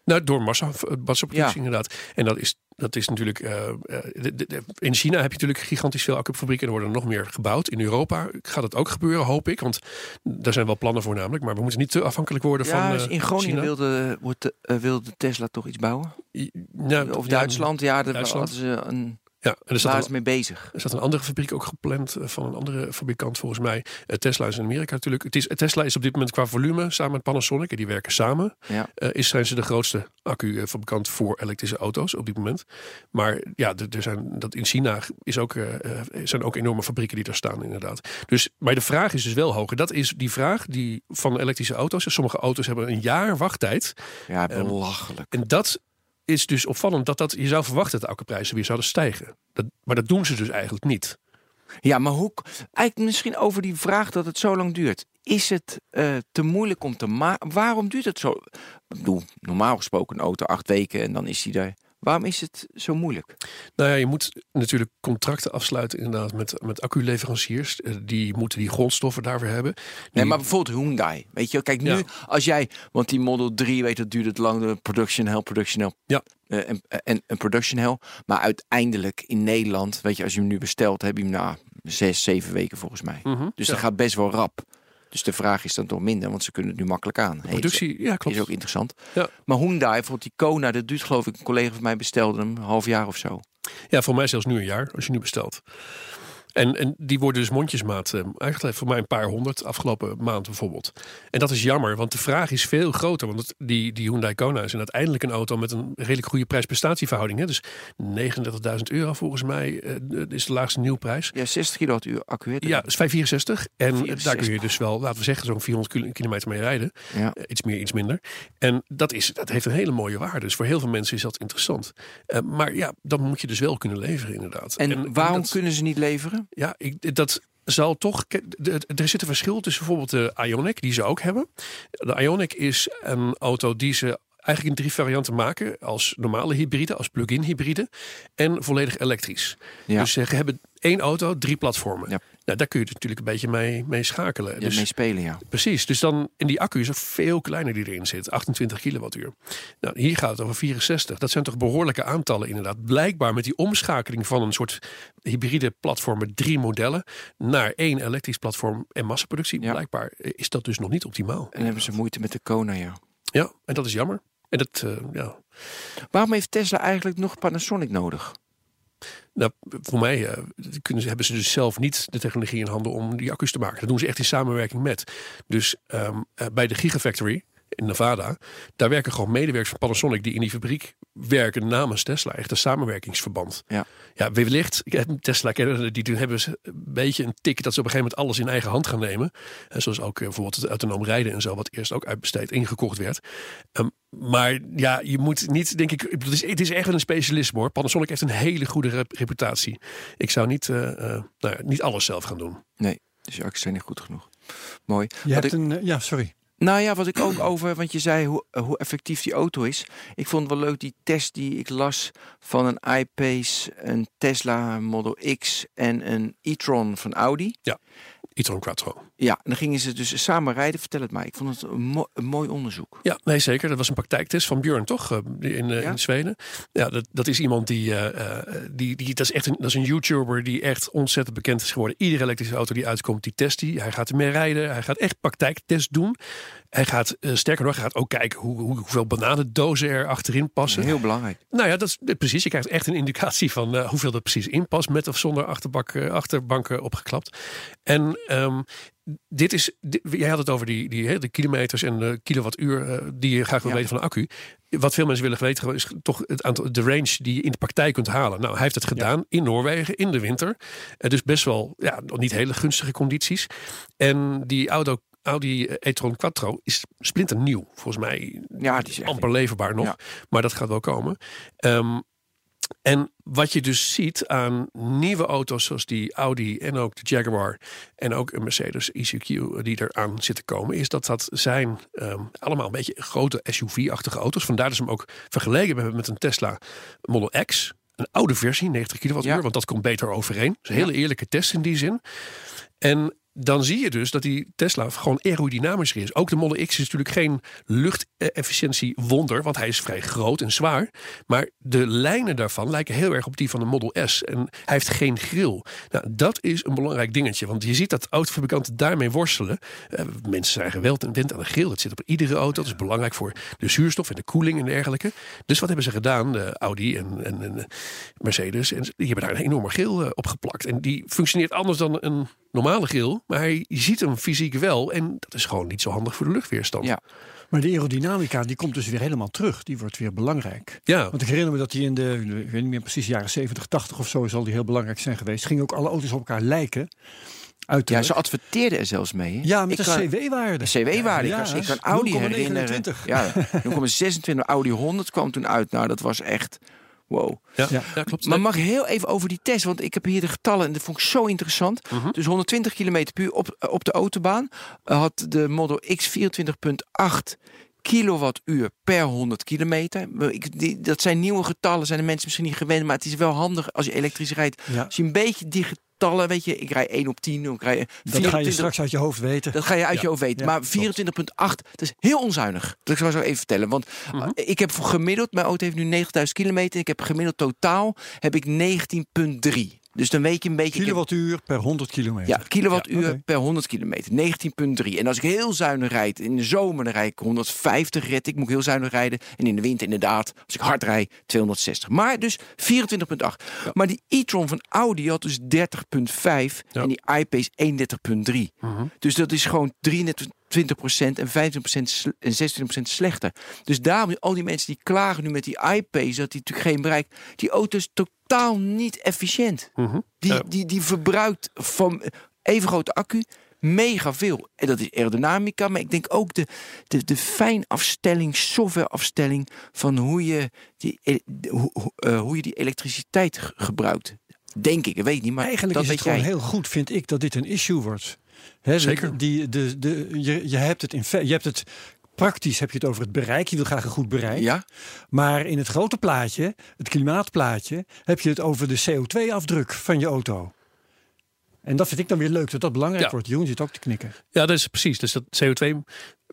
Nou, door massa, massaproductie Ja. inderdaad. En dat is, dat is natuurlijk... eh, eh, de- de- de- in China heb je natuurlijk gigantisch veel accufabrieken. Er worden nog meer gebouwd. In Europa gaat het ook gebeuren, hoop ik. Want daar zijn wel plannen voor namelijk. Maar we moeten niet te afhankelijk worden Ja, van dus eh, in Groningen China. wilde, wordt, eh, wilde Tesla toch iets bouwen? I- nou, Of Duitsland? Ja, daar Duitsland. hadden ze een, Ja, en er ze mee bezig. er staat een andere fabriek ook gepland eh, van een andere fabrikant volgens mij. Eh, Tesla is in Amerika natuurlijk. Het is, Tesla is op dit moment qua volume samen met Panasonic. en Die werken samen. Ja. eh, is, zijn ze de grootste accufabrikant voor elektrische auto's op dit moment. Maar ja, er er zijn, dat in China is ook, eh, eh, zijn ook enorme fabrieken die daar staan inderdaad. Dus, maar de vraag is dus wel hoger. Dat is die vraag die van elektrische auto's. Sommige auto's hebben een jaar wachttijd. Ja, Ehm, belachelijk. En dat is dus opvallend. Dat dat, je zou verwachten dat de accuprijzen weer zouden stijgen. Dat, maar dat doen ze dus eigenlijk niet. Ja, maar hoe, eigenlijk misschien over die vraag dat het zo lang duurt. Is het eh, te moeilijk om te maken? Waarom duurt het zo? Normaal gesproken een auto acht weken en dan is die er. Waarom is het zo moeilijk? Nou ja, je moet natuurlijk contracten afsluiten inderdaad met, met acculeveranciers. Eh, Die moeten die grondstoffen daarvoor hebben. Nee, maar bijvoorbeeld Hyundai. Weet je, kijk nu, Ja. als jij, want die Model 3, weet dat duurt het lang, de production hell, production hell. Ja. eh, en, en een production hell. Maar uiteindelijk in Nederland, weet je, als je hem nu bestelt, heb je hem na zes, zeven weken volgens mij. Mhm, Dus ja. dat gaat best wel rap. Dus de vraag is dan toch minder, want ze kunnen het nu makkelijk aan. Productie, ja klopt. is ook interessant. Ja. Maar Hyundai, bijvoorbeeld die Kona, dat duurt geloof ik, een collega van mij bestelde hem een half jaar of zo. Ja, voor mij zelfs nu een jaar, als je nu bestelt. En, en die worden dus mondjesmaat. eh, Eigenlijk voor mij een paar honderd afgelopen maand bijvoorbeeld. En dat is jammer, want de vraag is veel groter. Want het- die, die Hyundai Kona is uiteindelijk een auto met een redelijk goede prijs-prestatieverhouding. Hè? Dus 39.000 euro volgens mij eh, is de laagste nieuwprijs. Ja, 60 kilowattuur accu. Ja, dat is 564. En 64. daar kun je dus wel, laten we zeggen, zo'n 400 kil- kilometer mee rijden. Ja. Eh, iets meer, iets minder. En dat, is, dat heeft een hele mooie waarde. Dus voor heel veel mensen is dat interessant. Eh, maar ja, dan moet je dus wel kunnen leveren inderdaad. En, waarom dat- kunnen ze niet leveren? Ja, ik, dat zal toch. Er zit een verschil tussen bijvoorbeeld de Ionic, die ze ook hebben. De Ionic is een auto die ze eigenlijk in drie varianten maken: als normale hybride, als plug-in hybride en volledig elektrisch. Ja. Dus ze hebben één auto, drie platformen. Ja. Nou, daar kun je natuurlijk een beetje mee, mee schakelen. Ja, dus, mee spelen, ja. Precies, dus dan in die accu is er veel kleiner die erin zit, 28 kilowattuur. Nou, hier gaat het over 64. Dat zijn toch behoorlijke aantallen inderdaad. Blijkbaar met die omschakeling van een soort hybride platform met drie modellen naar één elektrisch platform en massaproductie. Ja. Blijkbaar is dat dus nog niet optimaal. En hebben ze moeite met de Kona, ja. Ja, en dat is jammer. En dat, eh, ja, Waarom heeft Tesla eigenlijk nog Panasonic nodig? Nou, voor mij eh, kunnen ze, hebben ze dus zelf niet de technologie in handen om die accu's te maken. Dat doen ze echt in samenwerking met. Dus ehm, eh, bij de Gigafactory in Nevada, daar werken gewoon medewerkers van Panasonic die in die fabriek werken namens Tesla. Echt een samenwerkingsverband. Ja. Ja, wellicht, ik heb Tesla kennen, die doen- hebben ze een beetje een tik dat ze op een gegeven moment alles in eigen hand gaan nemen. En zoals ook eh, bijvoorbeeld het autonoom rijden en zo, wat eerst ook uitbesteed ingekocht werd. Ehm, maar ja, je moet niet, denk ik, het, is, het is echt wel een specialisme hoor. Panasonic heeft een hele goede rep- reputatie. Ik zou niet, eh, eh, nou ja, niet alles zelf gaan doen. Nee, dus je accu's zijn niet goed genoeg. Mooi. Je Wat hebt ik- een, ja, sorry. Nou ja, wat ik ook over, want je zei hoe, hoe effectief die auto is. Ik vond wel leuk die test die ik las van een iPace, een Tesla Model X en een e-tron van Audi. E-tron Quattro. Ja, en dan gingen ze dus samen rijden. Vertel het maar. Ik vond het een, mo- een mooi onderzoek. Ja, nee zeker. Dat was een praktijktest van Björn, toch? Eh, In, eh, Ja. in Zweden. Ja, dat, dat is iemand die, eh, die, die. Dat is echt een, dat is een YouTuber die echt ontzettend bekend is geworden. Iedere elektrische auto die uitkomt, die test hij. Hij gaat ermee rijden. Hij gaat echt praktijktest doen. Hij gaat, eh, sterker nog, hij gaat ook kijken hoe, hoe, hoeveel bananendozen er achterin passen. Heel belangrijk. Nou ja, dat is eh, precies. Je krijgt echt een indicatie van eh, hoeveel er precies in past, met of zonder achterbak, achterbanken opgeklapt. En ehm, dit is, dit- jij had het over die, die, hè, de kilometers en de kilowattuur die je graag wil Ja. weten van de accu. Wat veel mensen willen weten is toch het aantal, de range die je in de praktijk kunt halen. Nou, hij heeft het gedaan in Noorwegen in de winter. Dus best wel, ja, nog niet hele gunstige condities. En die auto, Audi e-tron Quattro is splinternieuw. Volgens mij Ja, die is echt amper leverbaar nog. Ja. Maar dat gaat wel komen. Ehm, en wat je dus ziet aan nieuwe auto's zoals die Audi en ook de Jaguar en ook een Mercedes EQQ die eraan zitten komen, is dat dat zijn ehm, allemaal een beetje grote SUV-achtige auto's. Vandaar dat ze hem ook vergeleken hebben met een Tesla Model X. een oude versie, 90 kilowattuur, Ja. want dat komt beter overeen. Dus een hele eerlijke test in die zin. En dan zie je dus dat die Tesla gewoon aerodynamischer is. Ook de Model X is natuurlijk geen luchtefficiëntie wonder, want hij is vrij groot en zwaar. Maar de lijnen daarvan lijken heel erg op die van de Model S. En hij heeft geen grill. Nou, dat is een belangrijk dingetje, want je ziet dat autofabrikanten daarmee worstelen. Eh, mensen zijn geweld en wend aan een grill. Dat zit op iedere auto. Dat is belangrijk voor de zuurstof en de koeling en dergelijke. Dus wat hebben ze gedaan? De Audi en, en, eh, Mercedes. En die hebben daar een enorme grill eh, op geplakt. En die functioneert anders dan een normale grill. Maar hij, je ziet hem fysiek wel. En dat is gewoon niet zo handig voor de luchtweerstand. Ja. Maar de aerodynamica die komt dus weer helemaal terug. Die wordt weer belangrijk. Ja. Want ik herinner me dat die in de, ik weet niet meer precies, jaren 70, 80 of zo zal die heel belangrijk zijn geweest. Gingen ook alle auto's op elkaar lijken. Ja, Uiterlijk. ze adverteerden er zelfs mee. hè? Ja, met Ik de CW-waarde. De CW-waarde. Ja, ik, kan- ik ja, kan Audi 0,29. herinneren. Ja, 0,26 Audi 100 kwam toen uit. Nou, dat was echt... Wow. Ja, Ja. ja. klopt. Maar mag heel even over die test, want ik heb hier de getallen en dat vond ik zo interessant. Dus 120 km per uur op, op de autobaan eh, had de Model X 24,8 kilowattuur per 100 kilometer. Ik, die, dat zijn nieuwe getallen, zijn de mensen misschien niet gewend, maar het is wel handig als je elektrisch rijdt. Ja. Als je een beetje die getallen, weet je, ik rij 1 op 10, ik rij Dat ga je 24 straks uit je hoofd weten. dat ga je uit Ja. je hoofd weten. Ja, maar 24,8, dat is heel onzuinig. Dat zal ik zo even vertellen. Want Mhm. uh, ik heb gemiddeld, mijn auto heeft nu 9000 kilometer. Ik heb gemiddeld totaal heb ik 19,3. Dus dan weet je een beetje... Kilowattuur per 100 kilometer. ja, kilowattuur Ja, per 100 kilometer. 19,3. En als ik heel zuinig rijd, in de zomer dan rijd ik 150 red. Ik moet ik heel zuinig rijden. En in de winter inderdaad, als ik hard rijd, 260. Maar dus 24,8. Maar die e-tron van Audi had dus 30,5. Ja. En die iPace 31,3. Dus dat is gewoon 23% en 25% sl- en 26% slechter. Dus daarom, al die mensen die klagen nu met die iPace, dat die natuurlijk geen bereik. Die auto is totaal niet efficiënt. Mhm. Die, Ja. die, die verbruikt van even grote accu mega veel. En dat is aerodynamica, maar ik denk ook de, de, de fijnafstelling, softwareafstelling van hoe je die, e- hoe, hoe, eh, hoe je die elektriciteit gebruikt. Denk ik, ik weet niet, maar Eigenlijk dat is het weet jij. gewoon heel goed, vind ik, dat dit een issue wordt. Hè, Zeker. Die, de, de, je, je, hebt het in, je hebt het praktisch heb je het over het bereik. Je wil graag een goed bereik. Ja, Maar in het grote plaatje, het klimaatplaatje, heb je het over de CO2-afdruk van je auto. En dat vind ik dan weer leuk, dat dat belangrijk Ja. wordt. Jeroen zit ook te knikken. Ja, dat is precies. Dus dat CO2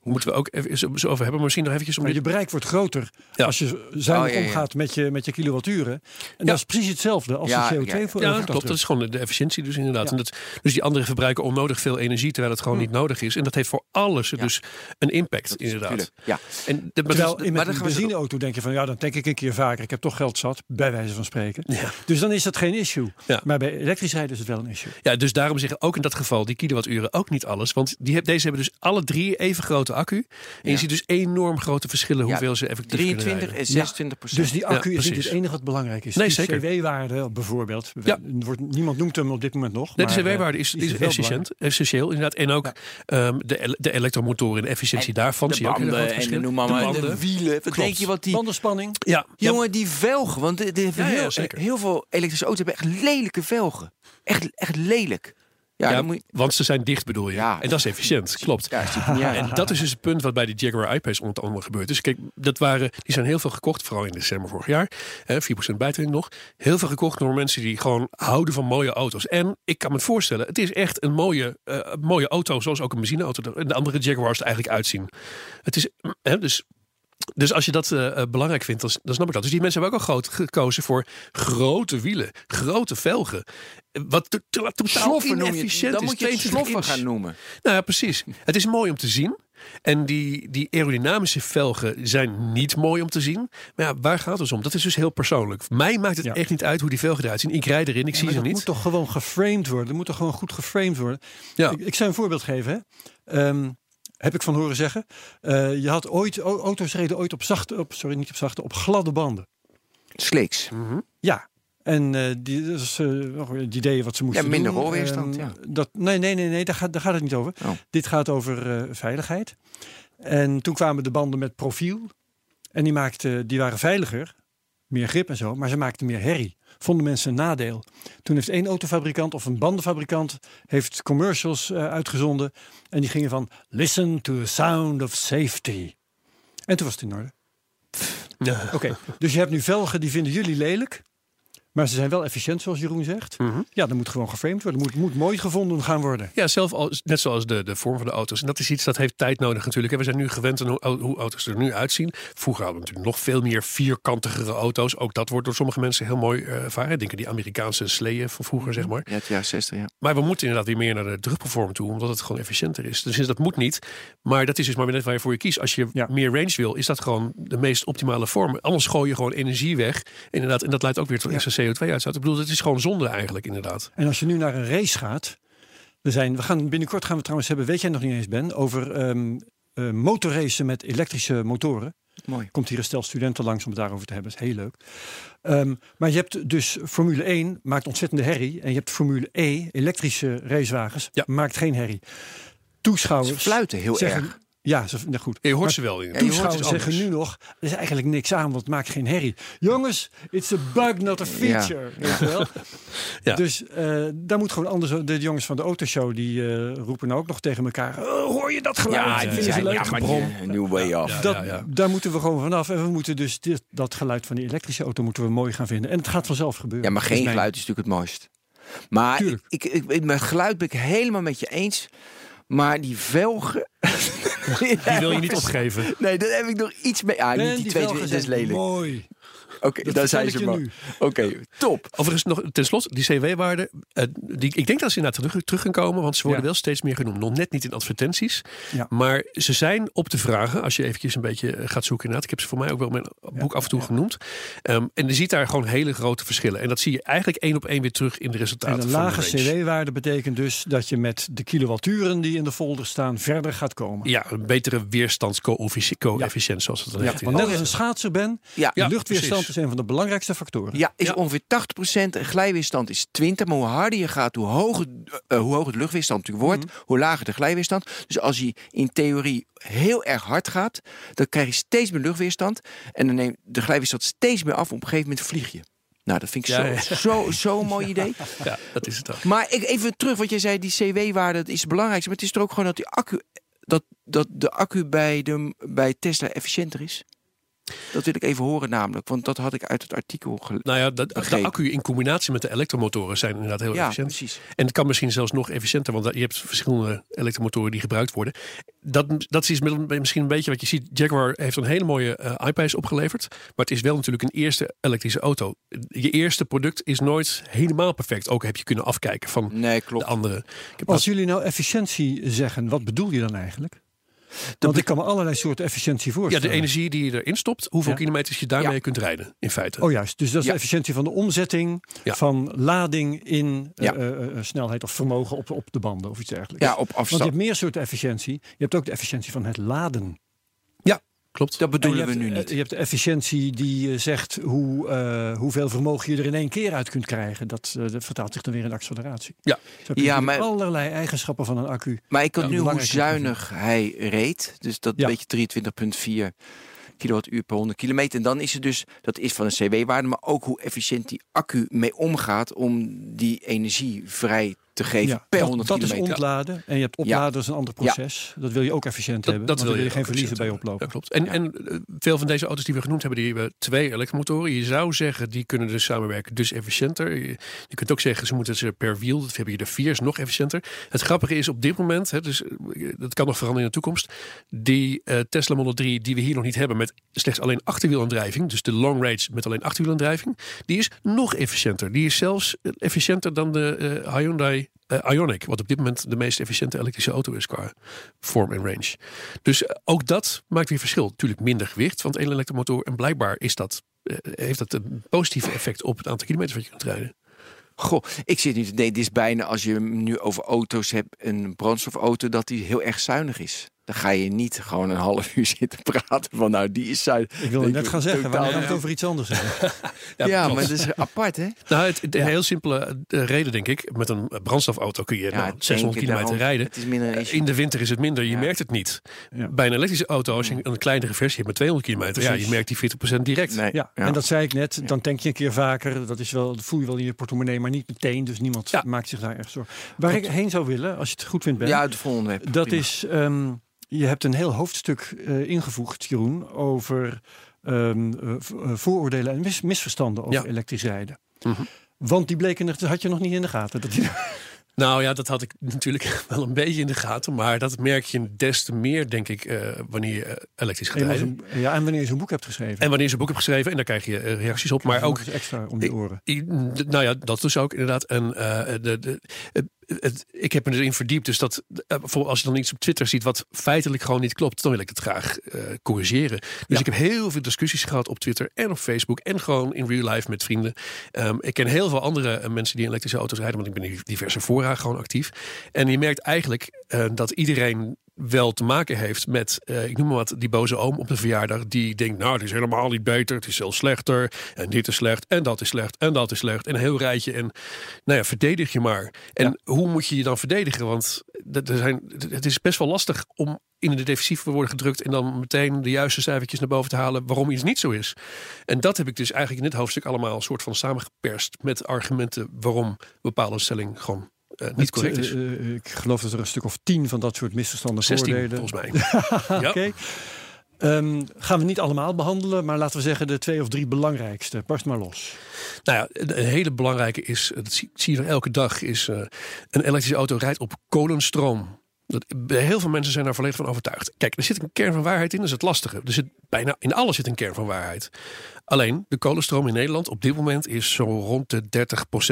moeten we ook even zo over hebben. Maar misschien nog eventjes om Maar je bereik wordt groter Ja. als je zuinig Oh, ja, ja. omgaat met je, met je kilowatturen. En Ja. dat is precies hetzelfde als Ja, de ja, CO2 ja. voor Ja, klopt. Dat is gewoon de efficiëntie dus inderdaad. Ja. En dat, dus die anderen verbruiken onnodig veel energie, terwijl het gewoon niet nodig is. En dat heeft voor alles dus een impact, inderdaad. Ja. En de, maar Terwijl in met dan een gaan we zo- benzineauto denk je van ja, dan tank ik een keer vaker. Ik heb toch geld zat, bij wijze van spreken. Ja. Dus dan is dat geen issue. Ja. Maar bij elektrisch rijden is het wel een issue. Ja, dus daarom zeggen ook in dat geval die kilowatturen ook niet alles. Want die, heb- deze hebben dus alle drie even grote accu. En je ziet dus enorm grote verschillen Ja, hoeveel ze effectief kunnen 23 rijden. en 26 procent. Dus die accu Ja, is niet het enige wat belangrijk is. Nee, die zeker. CW-waarde bijvoorbeeld. Ja. Wordt, niemand noemt hem op dit moment nog. Nee, de CW-waarde eh, is, die is essentieel, essentieel inderdaad. En ook ehm, de, de elektromotoren en de efficiëntie daarvan. de zie je ook en noem maar, De maar, de wielen. Wat denk je wat die... Bandenspanning. Ja, Jongen, die velgen. Want de, de, ja, heel, zeker. heel veel elektrische auto's hebben echt lelijke velgen. Echt, echt lelijk. Ja, ja, dan moet je... want ze zijn dicht bedoel je. Ja. En dat is efficiënt, klopt. Ja. En dat is dus het punt wat bij de Jaguar I-Pace onder andere gebeurt. Dus kijk, dat waren, die zijn heel veel gekocht, vooral in december vorig jaar. Hè, 4% bijtelling nog. Heel veel gekocht door mensen die gewoon houden van mooie auto's. En ik kan me het voorstellen, het is echt een mooie, eh, mooie auto, zoals ook een benzineauto en de andere Jaguars er eigenlijk uitzien. Het is, hè, dus dus als je dat eh, eh, belangrijk vindt, dan, dan snap ik dat. Dus die mensen hebben ook al groot gekozen voor grote wielen, grote velgen. Wat to- to- totaal Sloffen het. inefficiënt Dan is. moet je het 22 sloffen inch. gaan noemen. Nou ja, precies. Het is mooi om te zien. En die, die aerodynamische velgen zijn niet mooi om te zien. Maar ja, waar gaat het dus om? Dat is dus heel persoonlijk. Mij maakt het Ja. echt niet uit hoe die velgen eruit zien. Ik rijd erin, ik zie ze dat niet. moet toch gewoon geframed worden. Dat moet toch gewoon goed geframed worden. Ja. Ik, ik zou een voorbeeld geven. Hè. Ehm, heb ik van horen zeggen. Eh, je had ooit, auto's reden ooit op zachte, op, sorry niet op zachte, op gladde banden. Sliks. Ja. En eh, die, eh, het idee wat ze moesten Ja, minder doen. rolweerstand, Ehm, ja. Dat, nee, nee, nee, nee daar, gaat, daar gaat het niet over. Oh. Dit gaat over eh, veiligheid. En toen kwamen de banden met profiel. En die, maakten, die waren veiliger, meer grip en zo, maar ze maakten meer herrie. Vonden mensen een nadeel. Toen heeft één autofabrikant of een bandenfabrikant heeft commercials eh, uitgezonden. En die gingen van listen to the sound of safety. En toen was het in orde. Ja. Oké, dus je hebt nu velgen die vinden jullie lelijk. Maar ze zijn wel efficiënt, zoals Jeroen zegt. Mhm. Ja, dan moet gewoon geframed worden. Moet, moet mooi gevonden gaan worden. Ja, zelf al, net zoals de, de vorm van de auto's. En dat is iets dat heeft tijd nodig natuurlijk. En we zijn nu gewend aan hoe, hoe auto's er nu uitzien. Vroeger hadden we natuurlijk nog veel meer vierkantigere auto's. Ook dat wordt door sommige mensen heel mooi eh, ervaren. Denk aan die Amerikaanse sleeën van vroeger, zeg maar. Ja, het jaar 60, ja. Maar we moeten inderdaad weer meer naar de druppelvorm toe, omdat het gewoon efficiënter is. Dus dat moet niet. Maar dat is dus maar net waar je voor je kiest. Als je Ja. meer range wil, is dat gewoon de meest optimale vorm. Anders gooi je gewoon energie weg. Inderdaad, en dat leidt ook weer tot Ja. Extra CO2-uitstoot. Ik bedoel, het is gewoon zonde eigenlijk, inderdaad. En als je nu naar een race gaat. Er zijn, we gaan binnenkort gaan we trouwens hebben, weet jij nog niet eens Ben, over ehm eh, motorracen met elektrische motoren. Mooi. Komt hier een stel studenten langs om het daarover te hebben. Dat is heel leuk. Ehm, maar je hebt dus Formule 1 maakt ontzettende herrie. En je hebt Formule E, elektrische racewagens, Ja. maakt geen herrie. Toeschouwers Ze fluiten heel zeggen, erg. Ja, ze, nou goed. Je hoort Maar ze wel in. je hoort Toeschouwers het zeggen nu nog, er is eigenlijk niks aan, want het maakt geen herrie. Jongens, it's a bug, not a feature. Weet je wel? Ja. Dus eh, daar moet gewoon anders. De jongens van de autoshow die eh, roepen nou ook nog tegen elkaar. "Oh, hoor je dat geluid? Ja, Vinden ze leuk? ja, maar Gebrom. die- New way off. Ja, dat, ja, ja. Daar moeten we gewoon vanaf. En we moeten dus dit, dat geluid van die elektrische auto moeten we mooi gaan vinden. En het gaat vanzelf gebeuren. Ja, maar geen mijn- geluid is natuurlijk het mooist. Maar Tuurlijk. ik, ik, ik- met geluid ben ik helemaal met je eens. Maar die velgen... Die wil je niet opgeven. Nee, daar heb ik nog iets mee. Ah, niet die, twee, dat is lelijk. Mooi. Oké, Dat daar zijn ze maar. Oké, top. Overigens nog ten slotte, die CW-waarden, eh, die, ik denk dat ze inderdaad terug, terug gaan komen, want ze worden Ja. wel steeds meer genoemd. Nog net niet in advertenties, Ja. maar ze zijn op te vragen als je eventjes een beetje eh, gaat zoeken. Inderdaad, ik heb ze voor mij ook wel in mijn boek af en toe genoemd. Ehm, en je ziet daar gewoon hele grote verschillen. En dat zie je eigenlijk één op één weer terug in de En resultaten een lage. CW-waarde betekent dus dat je met de kilowatturen die in de folder staan verder gaat komen. Ja, een betere weerstandscoëfficiënt, zoals het dan Ja, heet. want net als een schaatser ben, Ja, Ja, luchtweerstand is een van de belangrijkste factoren. Ja, is Ja. ongeveer 80%. En glijweerstand is 20. Maar hoe harder je gaat, hoe hoger, eh, hoe hoger de luchtweerstand natuurlijk wordt, hoe lager de glijweerstand. Dus als je in theorie heel erg hard gaat, dan krijg je steeds meer luchtweerstand. En dan neemt de glijweerstand steeds meer af. Op een gegeven moment vlieg je. Nou, dat vind ik Ja, zo, ja. zo, zo'n mooi idee. Ja, dat is het ook. Maar ik, even terug, wat jij zei, die CW-waarde dat is het belangrijkste. Maar het is er ook gewoon dat die accu, dat, dat de accu bij, de, bij Tesla efficiënter is. Dat wil ik even horen namelijk, want dat had ik uit het artikel gelezen. Nou ja, de, de accu in combinatie met de elektromotoren zijn inderdaad heel Ja, efficiënt. precies. En het kan misschien zelfs nog efficiënter, want je hebt verschillende elektromotoren die gebruikt worden. Dat, dat is misschien een beetje wat je ziet. Jaguar heeft een hele mooie eh iPace opgeleverd. Maar het is wel natuurlijk een eerste elektrische auto. Je eerste product is nooit helemaal perfect. Ook heb je kunnen afkijken van Nee, de klopt. andere. Ik heb Als jullie nou efficiëntie zeggen, wat bedoel je dan eigenlijk? Want ik kan me allerlei soorten efficiëntie ja, voorstellen. de energie die je erin stopt, hoeveel Ja. kilometers je daarmee Ja. kunt rijden, in feite. Oh juist, dus dat is Ja. de efficiëntie van de omzetting Ja. van lading in eh, Ja. eh, eh, snelheid of vermogen op, op de banden of iets dergelijks. Ja, op Want je afstand. hebt meer soorten efficiëntie. Je hebt ook de efficiëntie van het laden. Klopt. Dat bedoelen En we je nu hebt, niet. eh, Je hebt de efficiëntie die eh, zegt hoe, eh, hoeveel vermogen je er in één keer uit kunt krijgen. Dat, eh, dat vertaalt zich dan weer in acceleratie. Ja. Zo Ja, maar- allerlei eigenschappen van een accu. Maar ik had Ja, nu hoe zuinig hij reed. Dus dat Ja. beetje 23,4 kilowattuur per 100 kilometer. En dan is het dus, dat is van een CW-waarde, maar ook hoe efficiënt die accu mee omgaat om die energie vrij te geven Ja, per dat, 100 dat is kilometer. ontladen. En je hebt opladen, dat is een ander proces. Dat wil je ook efficiënt hebben. dan wil je geen verliezen bij oplopen. Ja, klopt. En, en eh, veel van deze auto's die we genoemd hebben, die hebben twee elektromotoren. Je zou zeggen, die kunnen dus samenwerken, dus efficiënter. Je, je kunt ook zeggen, ze moeten ze per wiel, dat hebben je er vier, is nog efficiënter. Het grappige is op dit moment, hè, dus eh, dat kan nog veranderen in de toekomst, die eh, Tesla Model 3 die we hier nog niet hebben met slechts alleen achterwielaandrijving, dus de long range met alleen achterwielaandrijving, die is nog efficiënter. Die is zelfs eh, efficiënter dan de eh, Hyundai eh, Ioniq, wat op dit moment de meest efficiënte elektrische auto is qua vorm en range. Dus eh, ook dat maakt weer verschil. Natuurlijk minder gewicht van het ene elektromotor. En blijkbaar is dat, eh, heeft dat een positieve effect op het aantal kilometers wat je kunt rijden. Goh, ik zit nu te dit is bijna als je nu over auto's hebt, een brandstofauto, dat die heel erg zuinig is. Dan ga je niet gewoon een half uur zitten praten van nou, die is zuinig. Ik wilde net gaan zeggen, totaal we gaan het over iets anders hebben. Ja, maar dat is apart hè? Nou, het, de heel simpele eh, reden denk ik. Met een brandstofauto kun je nou, denk 600 ik kilometer daarom. rijden. Het is minder een issue. In de winter is het minder, je Ja. merkt het niet. Ja. Bij een elektrische auto, als je een kleinere versie hebt met 200 kilometer, ja, je merkt die 40% direct. Nee. Ja, en dat zei ik net. Dan tank je een keer vaker. Dat, is wel, dat voel je wel in je portemonnee, maar niet meteen. Dus niemand Ja. maakt zich daar echt zorgen. Waar ik heen zou willen, als je het goed vindt, Ben. Ja, de volgende dat Prima. is, ehm, je hebt een heel hoofdstuk eh, ingevoegd, Jeroen, over ehm, eh, eh, vooroordelen en mis- misverstanden over Ja. elektrisch rijden. Want die bleken, er- had je nog niet in de gaten. Dat die, Nou ja, dat had ik natuurlijk wel een beetje in de gaten. Maar dat merk je des te meer, denk ik, wanneer je elektrisch gaat rijden. zo'n- ja, en wanneer je zo'n boek hebt geschreven. En wanneer je een boek hebt geschreven, en daar krijg je reacties op. Maar ook extra om je oren. Nou ja, dat dus ook inderdaad. En de, de, het, ik heb me erin verdiept. Dus dat eh, voor als je dan iets op Twitter ziet wat feitelijk gewoon niet klopt, dan wil ik het graag eh, corrigeren. Dus Ja. ik heb heel veel discussies gehad op Twitter en op Facebook en gewoon in real life met vrienden. Ehm, ik ken heel veel andere eh, mensen die in elektrische auto's rijden, want ik ben in diverse fora gewoon actief. En je merkt eigenlijk dat iedereen wel te maken heeft met, eh, ik noem maar wat, die boze oom op de verjaardag. Die denkt, nou, het is helemaal niet beter. Het is zelfs slechter. En dit is slecht. En dat is slecht. En dat is slecht. En een heel rijtje. En nou ja, verdedig je maar. En hoe moet je je dan verdedigen? Want dat- er zijn, het is best wel lastig om in de defensief te worden gedrukt. En dan meteen de juiste cijfertjes naar boven te halen waarom iets niet zo is. En dat heb ik dus eigenlijk in dit hoofdstuk allemaal een soort van samengeperst. Met argumenten waarom bepaalde stelling gewoon niet Het, correct is. eh, eh, ik geloof dat er een stuk of tien van dat soort misverstanden 16 voordelen. volgens mij. ja. Oké. Ehm, gaan we niet allemaal behandelen, maar laten we zeggen de twee of drie belangrijkste. Barst maar los. Nou ja, een hele belangrijke is, dat zie, je elke dag, is eh, een elektrische auto rijdt op kolenstroom. Dat, heel veel mensen zijn daar volledig van overtuigd. Kijk, er zit een kern van waarheid in, dat is het lastige. Er zit bijna in alles zit een kern van waarheid. Alleen, de kolenstroom in Nederland op dit moment is zo rond de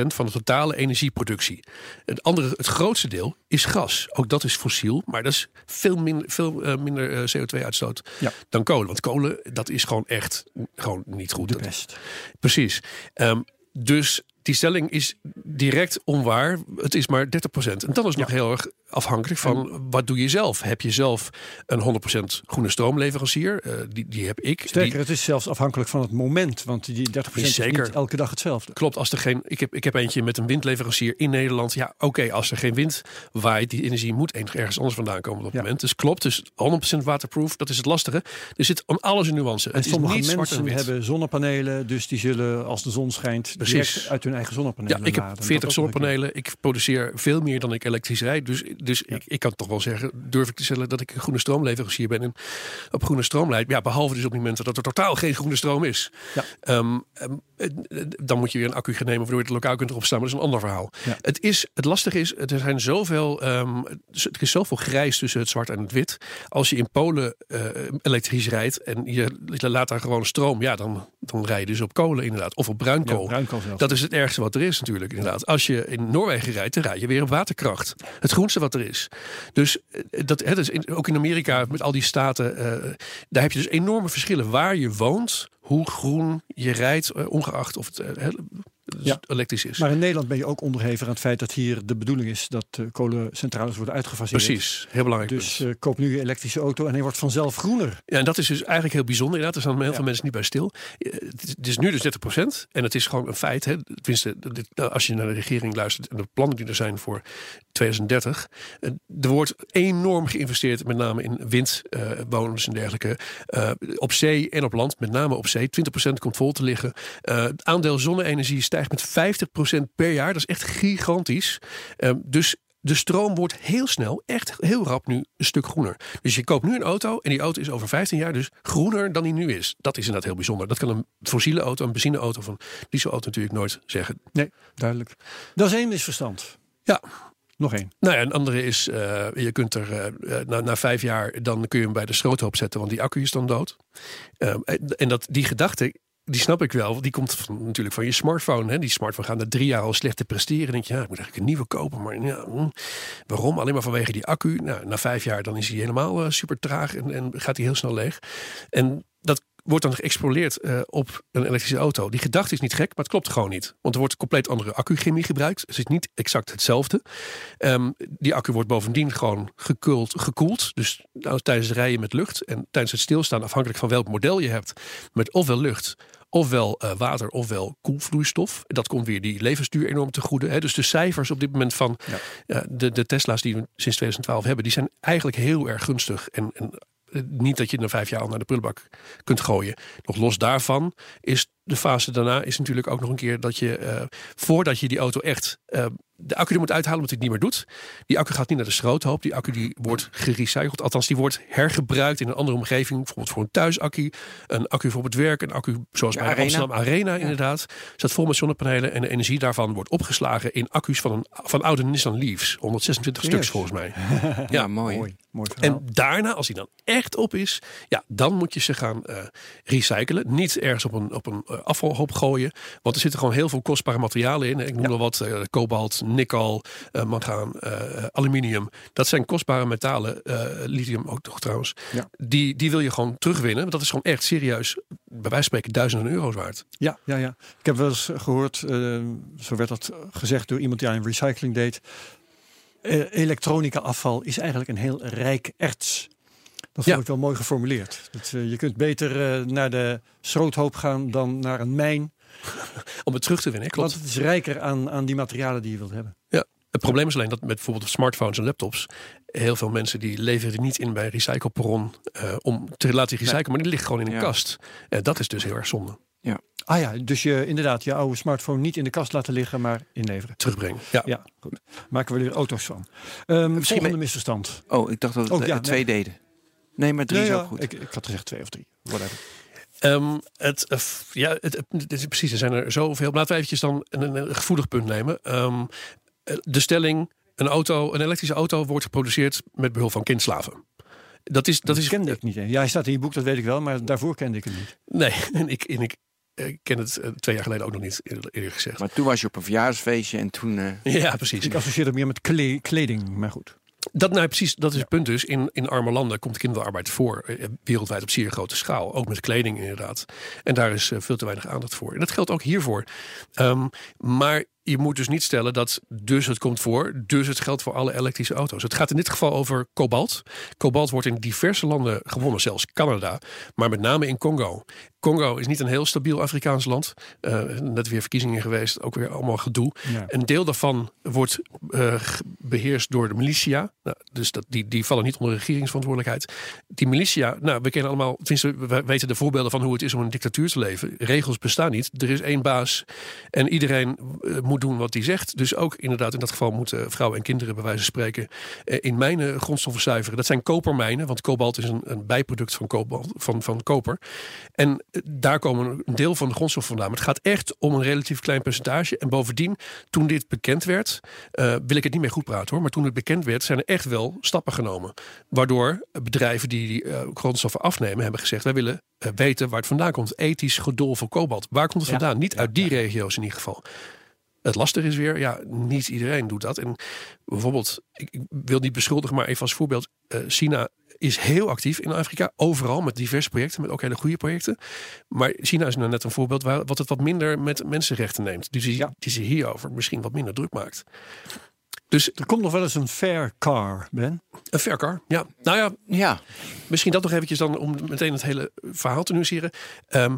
30% van de totale energieproductie. Het, andere, het grootste deel is gas. Ook dat is fossiel, maar dat is veel, min, veel eh, minder eh, CO2-uitstoot Ja. dan kolen. Want kolen, dat is gewoon echt gewoon niet goed. De best. Precies. Ehm, dus die stelling is direct onwaar. Het is maar 30%. En dat is nog heel erg afhankelijk van wat doe je zelf. Heb je zelf een 100% groene stroomleverancier? Eh, die, die heb ik. Sterker, Die- het is zelfs afhankelijk van het moment. Want die 30% is Zeker. niet elke dag hetzelfde. Klopt, als er geen. Ik heb, ik heb eentje met een windleverancier in Nederland. Ja, oké, als er geen wind waait, die energie moet ergens anders vandaan komen op dat Ja. moment. Dus klopt, dus 100% waterproof, dat is het lastige. Er zit aan alles een nuance. En het sommige niet zwart en mensen hebben zonnepanelen, dus die zullen als de zon schijnt Precies. direct uit hun eigen zonnepanelen Ja, ik heb laden. Dat 40 ook nog een keer. zonnepanelen. Ik produceer veel meer dan ik elektrisch rijd. Dus, dus ik, ik kan toch wel zeggen, durf ik te stellen dat ik een groene stroomleverancier ben en op groene stroom leid. Ja, behalve dus op momenten dat er totaal geen groene stroom is. Ja. Ehm, ehm, eh, dan moet je weer een accu gaan nemen waardoor je het lokaal kunt erop staan. Maar dat is een ander verhaal. Ja. Het, is, het lastige is, er zijn zoveel, ehm, er is zoveel grijs tussen het zwart en het wit. Als je in Polen eh, elektrisch rijdt en je, je laat daar gewoon stroom, ja, dan, dan rij je dus op kolen inderdaad. Of op bruinkool. Ja, bruinkool. Dat is het ergste wat er is natuurlijk inderdaad. Als je in Noorwegen rijdt, dan rij je weer op waterkracht. Het groenste wat er is. Dus eh, dat, in, ook in Amerika met al die staten, eh, daar heb je dus enorme verschillen waar je woont, hoe groen je rijdt, eh, ongeacht of het eh, Ja. elektrisch is. Maar in Nederland ben je ook onderhevig aan het feit dat hier de bedoeling is dat eh, kolencentrales worden uitgefaseerd. Precies, heel belangrijk. Dus eh, koop nu je elektrische auto en hij wordt vanzelf groener. Ja, en dat is dus eigenlijk heel bijzonder. Inderdaad, er staan heel Ja. veel mensen niet bij stil. Eh, Het is, nu dus 30% En het is gewoon een feit. Hè. Tenminste, dit- als je naar de regering luistert en de plannen die er zijn voor 2030. eh, Er wordt enorm geïnvesteerd, met name in windwoners en dergelijke. op zee en op land, met name op zee. 20% komt vol te liggen. Het aandeel zonne-energie stijgt met 50% per jaar. Dat is echt gigantisch. Eh, dus de stroom wordt heel snel, echt heel rap nu een stuk groener. Dus je koopt nu een auto en die auto is over 15 jaar dus groener dan die nu is. Dat is inderdaad heel bijzonder. Dat kan een fossiele auto, een benzineauto een dieselauto natuurlijk nooit zeggen. Nee, duidelijk. Dat is één misverstand. Ja. Nog één. Nou ja, een andere is, eh, je kunt er eh, eh, na, na vijf jaar, dan kun je hem bij de schroothoop zetten, want die accu is dan dood. Ehm, en- en dat, die gedachte, die snap ik wel. Die komt natuurlijk van je smartphone. Hè. Die smartphone gaat na drie jaar al slecht te presteren. Dan denk je, ja, ik moet eigenlijk een nieuwe kopen. Maar ja, hm, waarom? Alleen maar vanwege die accu. Nou, na vijf jaar dan is hij helemaal eh, super traag en, en gaat hij heel snel leeg. En wordt dan geëxploreerd eh, op een elektrische auto. Die gedachte is niet gek, maar het klopt gewoon niet. Want er wordt compleet andere accuchemie gebruikt. Het is niet exact hetzelfde. Ehm, die accu wordt bovendien gewoon gekoeld, gekoeld. Dus nou, tijdens het rijden met lucht en tijdens het stilstaan, afhankelijk van welk model je hebt, met ofwel lucht, ofwel eh, water, ofwel koelvloeistof. Dat komt weer die levensduur enorm te goede. Hè. Dus de cijfers op dit moment van Ja. ja, de, de Tesla's die we sinds 2012 hebben, die zijn eigenlijk heel erg gunstig. En, en eh, niet dat je na vijf jaar al naar de prullenbak kunt gooien. Nog los daarvan is de fase daarna is natuurlijk ook nog een keer dat je eh, voordat je die auto echt eh, de accu er moet uithalen, omdat hij het niet meer doet. Die accu gaat niet naar de schroothoop. Die accu die wordt gerecycled. Althans, die wordt hergebruikt in een andere omgeving. Bijvoorbeeld voor een thuisaccu. Een accu voor het werk. Een accu zoals bij Arena. Amsterdam Arena inderdaad. Staat vol met zonnepanelen. En de energie daarvan wordt opgeslagen in accu's van, een, van oude Nissan Leafs. 126 stuks volgens mij. Ja, mooi. Mooi, mooi. En daarna, als hij dan echt op is, ja, dan moet je ze gaan eh, recyclen. Niet ergens op een, op een eh, afvalhoop gooien. Want er zitten gewoon heel veel kostbare materialen in. Ik noem al wat, eh, kobalt, nikkel, eh mangaan, aluminium. Dat zijn kostbare metalen, lithium ook toch trouwens. Ja. Die, die wil je gewoon terugwinnen. Want dat is gewoon echt serieus, bij wijze van spreken, duizenden euro's waard. Ja, ja, ja. Ik heb wel eens gehoord, eh, zo werd dat gezegd door iemand die aan recycling deed. Eh, elektronica afval is eigenlijk een heel rijk erts. Dat vond ik wel mooi geformuleerd. Dat, eh, je kunt beter eh, naar de schroothoop gaan dan naar een mijn. Om het terug te winnen, klopt. Want het is rijker aan, aan die materialen die je wilt hebben. Ja. Het probleem is alleen dat met bijvoorbeeld smartphones en laptops... heel veel mensen die leveren die niet in bij een recycleperron... om te laten recyclen, maar die liggen gewoon in een Ja. kast. En dat is dus heel erg zonde. Ah ja, dus je inderdaad je oude smartphone niet in de kast laten liggen, maar inleveren. Terugbrengen. Ja. Ja, goed. Maken we er auto's van. Ehm volgende met- misverstand. Oh, ik dacht dat het Oh, ja, eh, twee deden. Nee, maar drie Nee, is ja, ook goed. Ik, ik had gezegd twee of drie. Whatever. Ehm, het, eh, ja, het, het- het is precies, er zijn er zoveel. Laten we eventjes dan een, een gevoelig punt nemen. Ehm, eh, de stelling, een, auto, een elektrische auto wordt geproduceerd met behulp van kindslaven. Dat is, dat is kende ik niet. hè. Ja, hij staat in je boek, dat weet ik wel, maar daarvoor kende ik hem niet. Nee, en ik, en ik eh, ken het eh, twee jaar geleden ook nog niet, eerder, gezegd. Maar toen was je op een verjaarsfeestje en toen... eh, Ja, precies. Ik associeer het meer met kle- kleding, maar goed. Dat, nou, precies, dat is het punt dus. In, in arme landen komt kinderarbeid voor. eh, Wereldwijd op zeer grote schaal. Ook met kleding inderdaad. En daar is veel te weinig aandacht voor. En dat geldt ook hiervoor. Ehm, maar je moet dus niet stellen dat dus het komt voor. Dus het geldt voor alle elektrische auto's. Het gaat in dit geval over kobalt. Kobalt wordt in diverse landen gewonnen. Zelfs Canada. Maar met name in Congo. Congo is niet een heel stabiel Afrikaans land. Eh, net weer verkiezingen geweest. Ook weer allemaal gedoe. Ja. Een deel daarvan wordt ge- beheerst door de militia. Nou, dus dat, die, die vallen niet onder regeringsverantwoordelijkheid. Die militia, nou, we kennen allemaal, tenminste, we weten de voorbeelden van hoe het is om in een dictatuur te leven. Regels bestaan niet. Er is één baas en iedereen eh, moet doen wat hij zegt. Dus ook inderdaad, in dat geval moeten vrouwen en kinderen, bij wijze van spreken, eh, in mijnen grondstoffen zuiveren. Dat zijn kopermijnen, want kobalt is een, een bijproduct van, kobalt, van, van koper. En eh, daar komen een deel van de grondstof vandaan. Maar het gaat echt om een relatief klein percentage. En bovendien, toen dit bekend werd, eh, wil ik het niet meer goed praten hoor. Maar toen het bekend werd, zijn er echt wel stappen genomen. Waardoor bedrijven die die grondstoffen afnemen, hebben gezegd: wij willen weten waar het vandaan komt. Ethisch gedolven kobalt. Waar komt het Ja. vandaan? Niet uit die regio's in ieder geval. Het lastige is weer, ja, niet iedereen doet dat. En bijvoorbeeld, ik, ik wil niet beschuldigen, maar even als voorbeeld. eh, China is heel actief in Afrika, overal met diverse projecten, met ook hele goede projecten. Maar China is nou net een voorbeeld waar wat het wat minder met mensenrechten neemt. Dus die, Ja. die zich hierover misschien wat minder druk maakt. Dus Er komt nog wel eens een fair car, Ben. een verkar, ja. Nou ja, ja, misschien dat nog eventjes dan om meteen het hele verhaal te nuanceren. Ehm,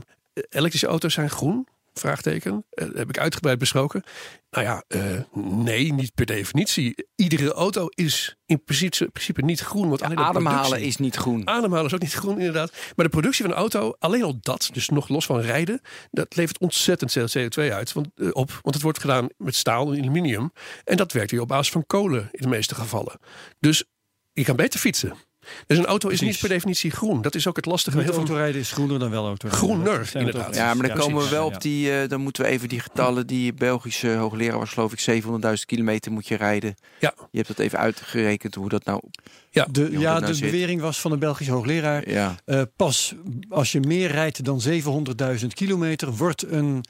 elektrische auto's zijn groen. Vraagteken. Eh, heb ik uitgebreid besproken. Nou ja, eh, nee, niet per definitie. Iedere auto is in principe, in principe niet groen. Want alleen de ademhalen is niet groen. Ademhalen is ook niet groen, inderdaad. Maar de productie van een auto, alleen al dat, dus nog los van rijden, dat levert ontzettend veel CO2 uit. Want, eh, op, want het wordt gedaan met staal en aluminium. En dat werkt weer op basis van kolen in de meeste gevallen. Dus je kan beter fietsen. Dus een auto is Precies. niet per definitie groen. Dat is ook het lastige. Met Heel veel autorijden is groener dan wel autorijden. Groener, inderdaad. Ja, maar dan komen we wel op die... eh, dan moeten we even die getallen... Die Belgische hoogleraar was geloof ik 700.000 kilometer moet je rijden. Ja. Je hebt dat even uitgerekend hoe dat nou... Ja, De, ja, nou de zit. bewering was van een Belgisch hoogleraar. Ja, eh, pas als je meer rijdt dan 700.000 kilometer, wordt een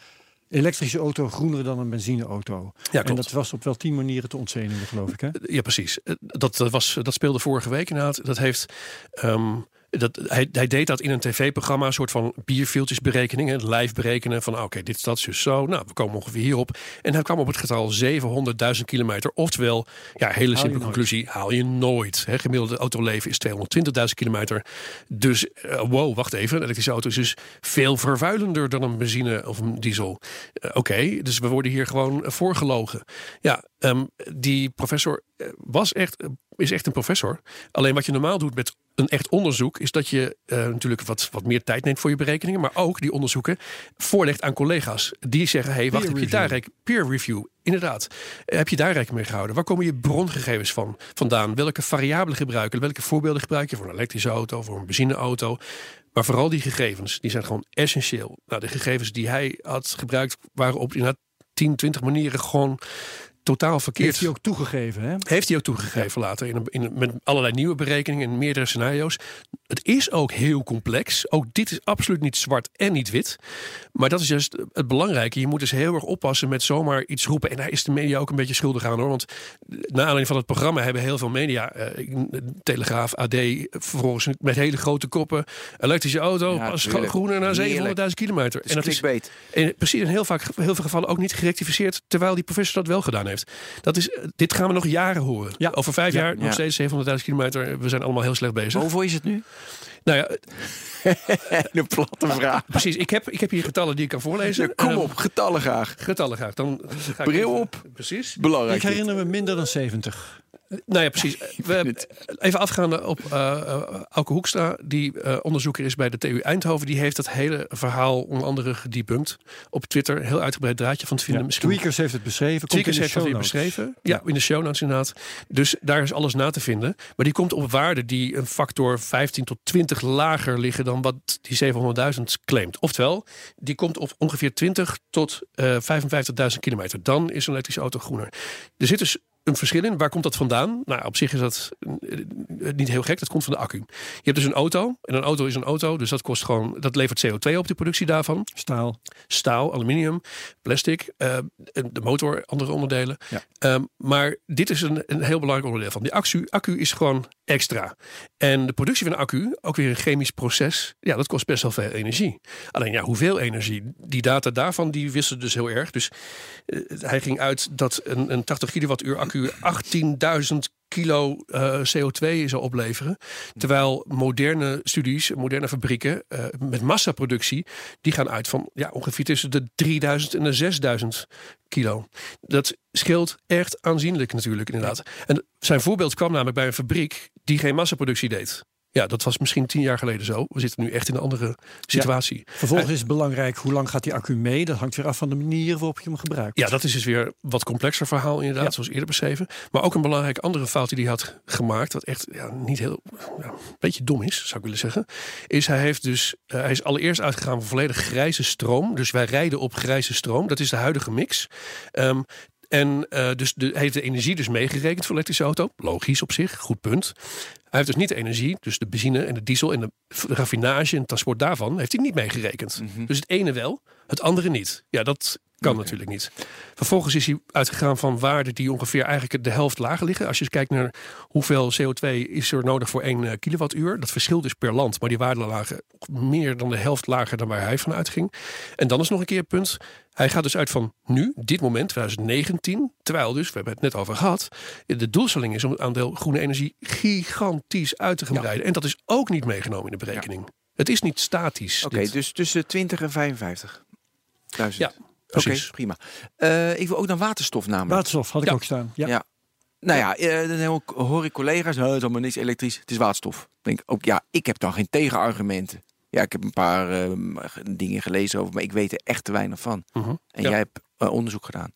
elektrische auto groener dan een benzineauto. ja en dat was op wel tien manieren te ontzenuwen, geloof ik. Hè? Ja, precies. Eh, Dat, dat, was, dat speelde vorige week inderdaad. Dat heeft. ehm, dat, hij, hij deed dat in een tv-programma, een soort van bierveeltjesberekening. hè, Live berekenen van oké, dit is dat, dus zo. Nou, we komen ongeveer hierop. En hij kwam op het getal 700.000 kilometer. Oftewel, ja, hele simpele nooit. conclusie, haal je nooit. Hè, gemiddelde autoleven is 220.000 kilometer. Dus, eh, wow, wacht even. Een elektrische auto is dus veel vervuilender dan een benzine of een diesel. Eh, oké, dus we worden hier gewoon voorgelogen. Ja, ehm, die professor eh, was echt, is echt een professor. Alleen wat je normaal doet met een echt onderzoek is dat je eh, natuurlijk wat, wat meer tijd neemt voor je berekeningen. Maar ook die onderzoeken voorlegt aan collega's. Die zeggen, hey, wacht, heb je daar reken- peer review? Inderdaad. Eh, Heb je daar rekening mee gehouden? Waar komen je brongegevens van vandaan? Welke variabelen gebruiken? Welke voorbeelden gebruik je voor een elektrische auto, voor een benzineauto? Maar vooral die gegevens, die zijn gewoon essentieel. Nou, de gegevens die hij had gebruikt waren op inderdaad 10, 20 manieren gewoon totaal verkeerd. Heeft hij ook toegegeven, hè? Heeft hij ook toegegeven later in, een- in, met allerlei nieuwe berekeningen en meerdere scenario's. Het is ook heel complex. Ook dit is absoluut niet zwart en niet wit. Maar dat is juist het belangrijke. Je moet dus heel erg oppassen met zomaar iets roepen. En daar is de media ook een beetje schuldig aan hoor. Want na aanleiding van het programma hebben heel veel media, eh, Telegraaf, AD, vervolgens met hele grote koppen. Elektrische auto, Ja, pas groener na Heerlijk. 700.000 kilometer. En dat is en precies in heel, vaak, heel veel gevallen ook niet gerectificeerd, terwijl die professor dat wel gedaan heeft. Dat is, dit gaan we nog jaren horen. Ja. Over vijf Ja. jaar nog steeds 700.000 kilometer. We zijn allemaal heel slecht bezig. Hoeveel is het nu? Nou ja, Een platte vraag. precies. Ik heb, ik heb hier getallen die ik kan voorlezen. Kom Ehm, op, getallen graag. getallen graag. Dan ga ik Bril even- op. Precies. Belangrijk. Ik herinner me minder dan 70. Nou ja, precies. We hebben even afgaande op uh, Auke Hoekstra, die eh, onderzoeker is bij de TU Eindhoven. Die heeft dat hele verhaal onder andere gedebunked op Twitter. Heel uitgebreid draadje van te vinden. Ja, Misschien Tweakers heeft het beschreven. Komt Tweakers in de heeft notes. beschreven. Ja, in de show notes inderdaad. Dus daar is alles na te vinden. Maar die komt op waarden die een factor 15 tot 20 lager liggen dan wat die 700.000 claimt. Oftewel, die komt op ongeveer 20 tot eh 55.000 kilometer. Dan is een elektrische auto groener. Er zit dus een verschil in. Waar komt dat vandaan? Nou, op zich is dat eh, niet heel gek. Dat komt van de accu. Je hebt dus een auto. En een auto is een auto. Dus dat kost gewoon. Dat levert CO2 op de productie daarvan Staal. staal, aluminium, plastic, eh, de motor, andere onderdelen. Ja. Ehm, maar dit is een, een heel belangrijk onderdeel van. Die accu, accu is gewoon extra. En de productie van een accu, ook weer een chemisch proces, ja, dat kost best wel veel energie. Alleen ja, hoeveel energie? Die data daarvan, die wisten dus heel erg. Dus eh, hij ging uit dat een, een 80 kilowattuur accu 18.000 kilo eh, CO2 zou opleveren. Terwijl moderne studies, moderne fabrieken eh, met massaproductie, die gaan uit van ja, ongeveer tussen de 3000 en de 6000 kilo. Dat scheelt echt aanzienlijk natuurlijk inderdaad. En zijn voorbeeld kwam namelijk bij een fabriek die geen massaproductie deed. Ja, dat was misschien tien jaar geleden zo. We zitten nu echt in een andere situatie. Vervolgens is het belangrijk hoe lang gaat die accu mee. Dat hangt weer af van de manier waarop je hem gebruikt. Ja, dat is dus weer wat complexer verhaal inderdaad, Ja. zoals eerder beschreven. Maar ook een belangrijke andere fout die hij had gemaakt, wat echt ja, niet heel, ja, een beetje dom is, zou ik willen zeggen, is hij heeft dus, eh, hij is allereerst uitgegaan van volledig grijze stroom. Dus wij rijden op grijze stroom. Dat is de huidige mix. Ehm, en eh, dus de, heeft de energie dus meegerekend voor elektrische auto. Logisch op zich, goed punt. Hij heeft dus niet de energie, dus de benzine en de diesel en de raffinage en het transport daarvan, heeft hij niet meegerekend. Dus het ene wel, het andere niet. Ja, dat kan natuurlijk niet. Vervolgens is hij uitgegaan van waarden die ongeveer eigenlijk de helft lager liggen. Als je kijkt naar hoeveel CO2 is er nodig voor 1 eh, kilowattuur. Dat verschilt dus per land, maar die waarden lagen meer dan de helft lager dan waar hij van uitging. En dan is nog een keer het punt. Hij gaat dus uit van nu, dit moment, 2019. Terwijl dus, we hebben het net over gehad. De doelstelling is om het aandeel groene energie gigantisch uit te gaan breiden. En dat is ook niet meegenomen in de berekening. Het is niet statisch. Oké, dus tussen 20 en 55. Duizend. Ja, Oké, prima. Eh, ik wil ook naar waterstof namelijk. Waterstof had ik Ja. ook staan. Ja. Ja. Nou ja, eh, dan hoor ik collega's, "Oh, het is allemaal niks elektrisch, het is waterstof. Denk ook, ja, ik heb dan geen tegenargumenten. Ja, ik heb een paar eh, dingen gelezen over, maar ik weet er echt te weinig van. Mhm. En Ja. jij hebt eh, onderzoek gedaan.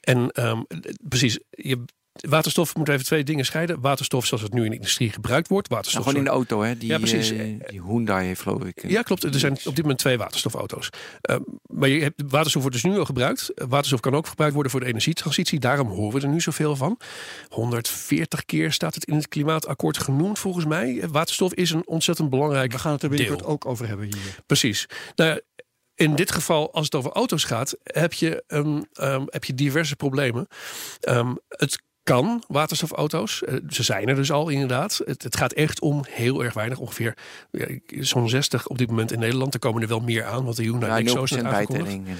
En ehm, precies, je, waterstof moet even twee dingen scheiden. Waterstof zoals het nu in de industrie gebruikt wordt. Nou, Waterstof gewoon in de auto, hè? Die, Ja, precies. eh, die Hyundai heeft, geloof ik. Ja, klopt. Er zijn op dit moment twee waterstofauto's. Ehm, maar je hebt, waterstof wordt dus nu al gebruikt. Waterstof kan ook gebruikt worden voor de energietransitie. Daarom horen we er nu zoveel van. 140 keer staat het in het klimaatakkoord genoemd volgens mij. Waterstof is een ontzettend belangrijk We gaan het er binnenkort deel. ook over hebben hier. Precies. Nou, in dit geval, als het over auto's gaat, heb je, ehm, ehm, heb je diverse problemen. Ehm, het kan, waterstofauto's. Eh, ze zijn er dus al inderdaad. Het, het gaat echt om heel erg weinig. Ongeveer ja, zo'n 60 op dit moment in Nederland. Er komen er wel meer aan, want de Hyundai ja, Nexo is 0% net bijtelling. En-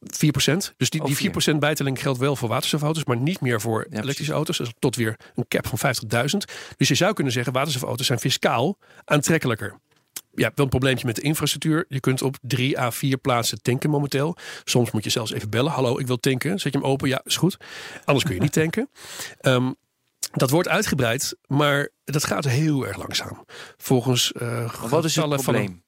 4%. Dus die, die vier. 4% bijtelling geldt wel voor waterstofauto's, maar niet meer voor elektrische auto's. Dus tot weer een cap van 50.000. Dus je zou kunnen zeggen, waterstofauto's zijn fiscaal aantrekkelijker. Ja, wel een probleempje met de infrastructuur. Je kunt op drie à vier plaatsen tanken momenteel. Soms moet je zelfs even bellen. Hallo, ik wil tanken. Zet je hem open? Ja, is goed. Anders kun je niet tanken. Ehm, Dat wordt uitgebreid, maar dat gaat heel erg langzaam. Volgens Maar wat is het van- probleem?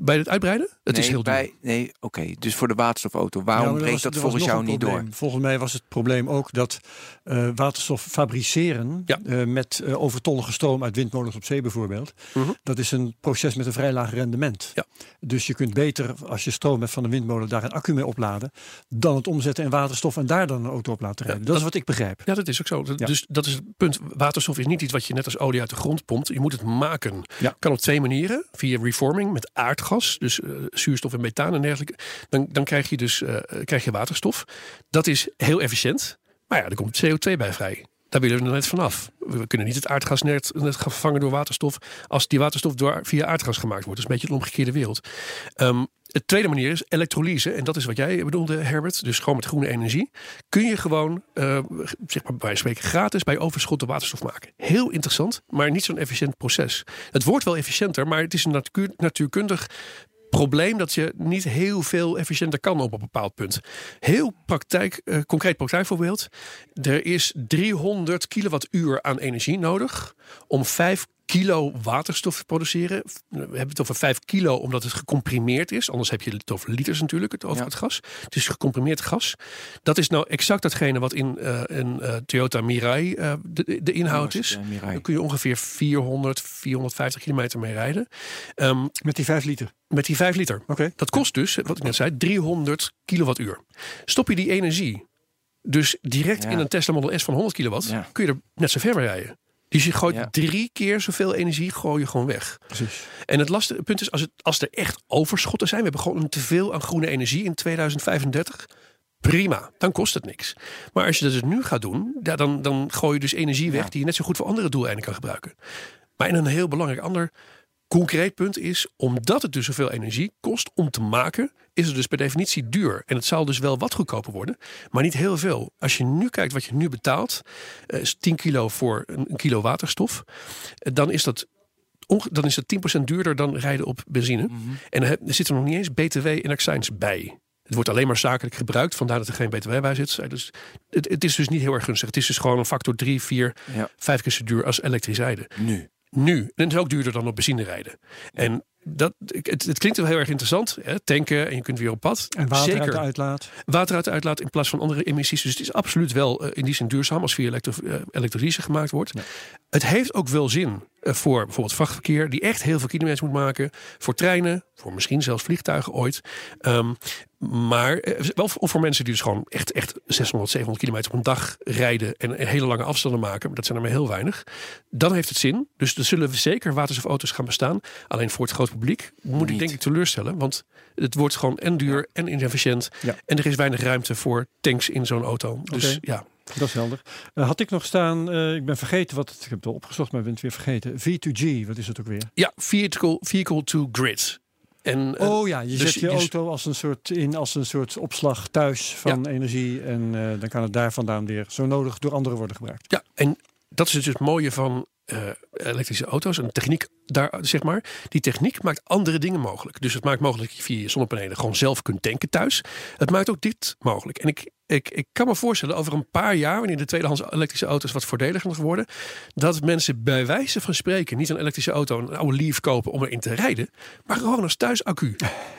Bij het uitbreiden? Het nee, is heel duur. bij, Nee, oké. Dus voor de waterstofauto. Waarom breekt dat er volgens jou niet door? Volgens mij was het probleem ook dat eh, waterstof fabriceren Ja. eh, met eh, overtollige stroom uit windmolens op zee bijvoorbeeld. Mhm. Dat is een proces met een vrij laag rendement. Ja. Dus je kunt beter als je stroom hebt van een windmolen daar een accu mee opladen, dan het omzetten in waterstof en daar dan een auto op laten rijden. dat, is wat ik begrijp. Ja, dat is ook zo. Dat- Ja. Dus dat is het punt. Waterstof is niet iets wat je net als olie uit de grond pompt. Je moet het maken. Ja. Kan op twee manieren. Via reforming met aardgas, dus eh, zuurstof en methaan en dergelijke. Dan, dan krijg je dus eh, krijg je waterstof. Dat is heel efficiënt. Maar ja, er komt CO2 bij vrij. Daar willen we net vanaf. We kunnen niet het aardgas net, gaan vervangen door waterstof. Als die waterstof door, via aardgas gemaakt wordt. Dat is een beetje de omgekeerde wereld. Ehm, het tweede manier is elektrolyse. En dat is wat jij bedoelde, Herbert. Dus gewoon met groene energie. Kun je gewoon, eh, zeg maar bij spreken, gratis bij overschot de waterstof maken. Heel interessant, maar niet zo'n efficiënt proces. Het wordt wel efficiënter, maar het is een natuur, natuurkundig probleem dat je niet heel veel efficiënter kan op een bepaald punt. Heel praktijk, eh, concreet praktijkvoorbeeld. Er is 300 kilowattuur aan energie nodig om 5 kilo waterstof te produceren. We hebben het over 5 kilo omdat het gecomprimeerd is. Anders heb je het over liters natuurlijk, het over Ja. het gas. Het is gecomprimeerd gas. Dat is nou exact datgene wat in eh, een eh, Toyota Mirai eh, de, de inhoud is. Mirai. Daar kun je ongeveer 400, 450 kilometer mee rijden. Ehm, Met die 5 liter. met die 5 liter. Oké. Dat kost dus, wat ik net zei, 300 kilowattuur. Stop je die energie dus direct Ja. in een Tesla Model S van 100 kilowatt, Ja. kun je er net zo ver mee rijden. Dus je gooit Ja. drie keer zoveel energie, gooi je gewoon weg. Precies. En het lastige punt is, als, het, als er echt overschotten zijn, we hebben gewoon een teveel aan groene energie in 2035. Prima, dan kost het niks. Maar als je dat dus nu gaat doen, ja, dan, dan gooi je dus energie weg Ja. die je net zo goed voor andere doeleinden kan gebruiken. Maar en een heel belangrijk ander concreet punt is, omdat het dus zoveel energie kost om te maken, is het dus per definitie duur. En het zal dus wel wat goedkoper worden, maar niet heel veel. Als je nu kijkt wat je nu betaalt, eh, is 10 kilo voor een, kilo waterstof, eh, dan is dat dan is het 10% duurder dan rijden op benzine. Mhm. En er er zit er nog niet eens BTW en accijns bij. Het wordt alleen maar zakelijk gebruikt, vandaar dat er geen BTW bij zit. Dus het, het is dus niet heel erg gunstig. Het is dus gewoon een factor 3, 4, Ja. 5 keer zo duur als elektrisch rijden. Nu. Nu. En het is ook duurder dan op benzine rijden. En dat, het, het klinkt wel heel erg interessant. Hè? Tanken en je kunt weer op pad. En water Zeker uit de uitlaat. water uit de uitlaat in plaats van andere emissies. Dus het is absoluut wel eh, in die zin duurzaam als via elektro, eh, elektrolyse gemaakt wordt. Het heeft ook wel zin eh, voor bijvoorbeeld vrachtverkeer die echt heel veel kilometers moet maken. Voor treinen, voor misschien zelfs vliegtuigen ooit. Ehm, maar eh, wel voor, mensen die dus gewoon echt, echt 600, 700 kilometer op een dag rijden en, hele lange afstanden maken. Maar dat zijn er maar heel weinig. Dan heeft het zin. Dus er zullen zeker waterstofauto's gaan bestaan. Alleen voor het grote publiek moet ik denk ik teleurstellen. Want het wordt gewoon en duur en inefficiënt. Ja. En er is weinig ruimte voor tanks in zo'n auto. Dus ja, Dat is helder. Eh, had ik nog staan, eh, ik ben vergeten wat het, ik heb het wel opgezocht, maar ik ben het weer vergeten. V2G, wat is het ook weer? ja vehicle, vehicle to grid. En, eh, Oh ja, je dus- zet je dus- auto als een soort in als een soort opslag thuis van energie en eh, dan kan het daar vandaan weer zo nodig door anderen worden gebruikt. Ja, en dat is dus het mooie van eh, elektrische auto's en techniek daar, zeg maar. Die techniek maakt andere dingen mogelijk. Dus het maakt mogelijk dat je via je zonnepanelen gewoon zelf kunt tanken thuis. Het maakt ook dit mogelijk. En ik, ik, ik kan me voorstellen over een paar jaar, wanneer de tweedehands elektrische auto's wat voordeliger gaan worden, dat mensen bij wijze van spreken niet een elektrische auto, een oude Leaf kopen om erin te rijden, maar gewoon als thuisaccu.